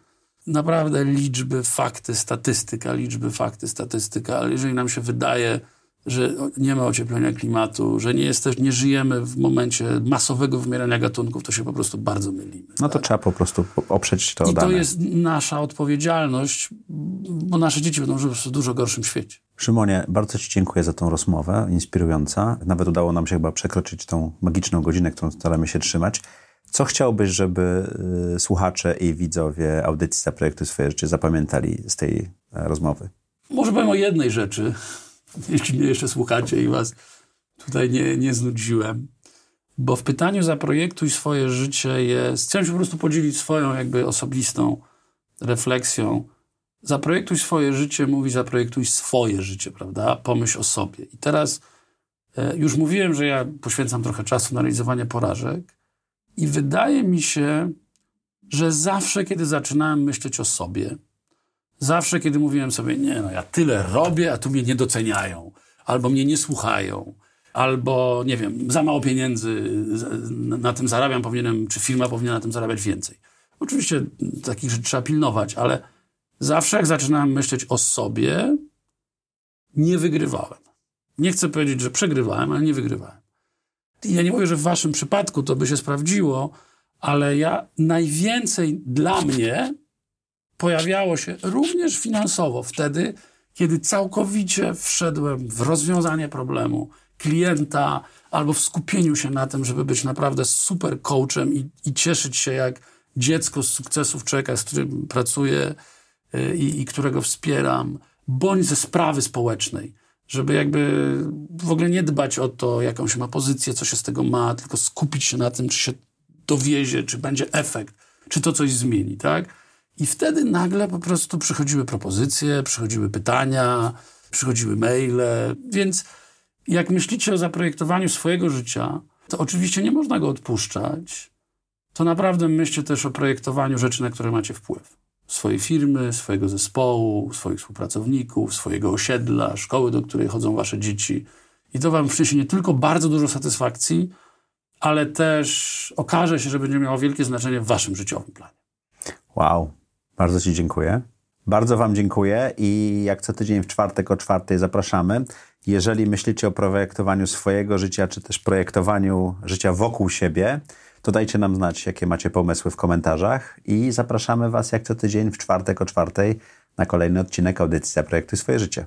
naprawdę liczby, fakty, statystyka, liczby, fakty, statystyka, ale jeżeli nam się wydaje, że nie ma ocieplenia klimatu, że nie, jesteś, nie żyjemy w momencie masowego wymierania gatunków, to się po prostu bardzo mylimy. No to trzeba po prostu oprzeć to I to dane. jest nasza odpowiedzialność, bo nasze dzieci będą żyły w dużo gorszym świecie. Szymonie, bardzo Ci dziękuję za tą rozmowę, inspirująca. Nawet udało nam się chyba przekroczyć tą magiczną godzinę, którą staramy się trzymać. Co chciałbyś, żeby y, słuchacze i widzowie audycji Zaprojektuj swoje życie zapamiętali z tej e, rozmowy? Może powiem o jednej rzeczy, [LAUGHS] jeśli mnie jeszcze słuchacie i was tutaj nie, nie znudziłem. Bo w pytaniu Zaprojektuj swoje życie jest... Chciałem się po prostu podzielić swoją jakby osobistą refleksją. Zaprojektuj swoje życie mówi zaprojektuj swoje życie, prawda? Pomyśl o sobie. I teraz e, już mówiłem, że ja poświęcam trochę czasu na realizowanie porażek i wydaje mi się, że zawsze, kiedy zaczynałem myśleć o sobie, zawsze, kiedy mówiłem sobie, nie, no ja tyle robię, a tu mnie nie doceniają, albo mnie nie słuchają, albo nie wiem, za mało pieniędzy na tym zarabiam, powinienem, czy firma powinna na tym zarabiać więcej. Oczywiście takich rzeczy trzeba pilnować, ale zawsze jak zaczynałem myśleć o sobie, nie wygrywałem. Nie chcę powiedzieć, że przegrywałem, ale nie wygrywałem. Ja nie mówię, że w waszym przypadku to by się sprawdziło, ale ja najwięcej dla mnie pojawiało się również finansowo wtedy, kiedy całkowicie wszedłem w rozwiązanie problemu klienta albo w skupieniu się na tym, żeby być naprawdę super coachem i, i cieszyć się jak dziecko z sukcesów człowieka, z którym pracuję y, i, i którego wspieram, bądź ze sprawy społecznej żeby jakby w ogóle nie dbać o to, jaką się ma pozycję, co się z tego ma, tylko skupić się na tym, czy się dowiezie, czy będzie efekt, czy to coś zmieni, tak? I wtedy nagle po prostu przychodziły propozycje, przychodziły pytania, przychodziły maile, więc jak myślicie o zaprojektowaniu swojego życia, to oczywiście nie można go odpuszczać. To naprawdę myślcie też o projektowaniu rzeczy, na które macie wpływ swojej firmy, swojego zespołu, swoich współpracowników, swojego osiedla, szkoły, do której chodzą wasze dzieci. I to wam przyniesie nie tylko bardzo dużo satysfakcji, ale też okaże się, że będzie miało wielkie znaczenie w waszym życiowym planie. Wow, bardzo Ci dziękuję. Bardzo Wam dziękuję i jak co tydzień w czwartek o czwartej zapraszamy. Jeżeli myślicie o projektowaniu swojego życia, czy też projektowaniu życia wokół siebie, to dajcie nam znać, jakie macie pomysły w komentarzach i zapraszamy Was jak co tydzień w czwartek o czwartej na kolejny odcinek audycji Zaprojektuj swoje życie.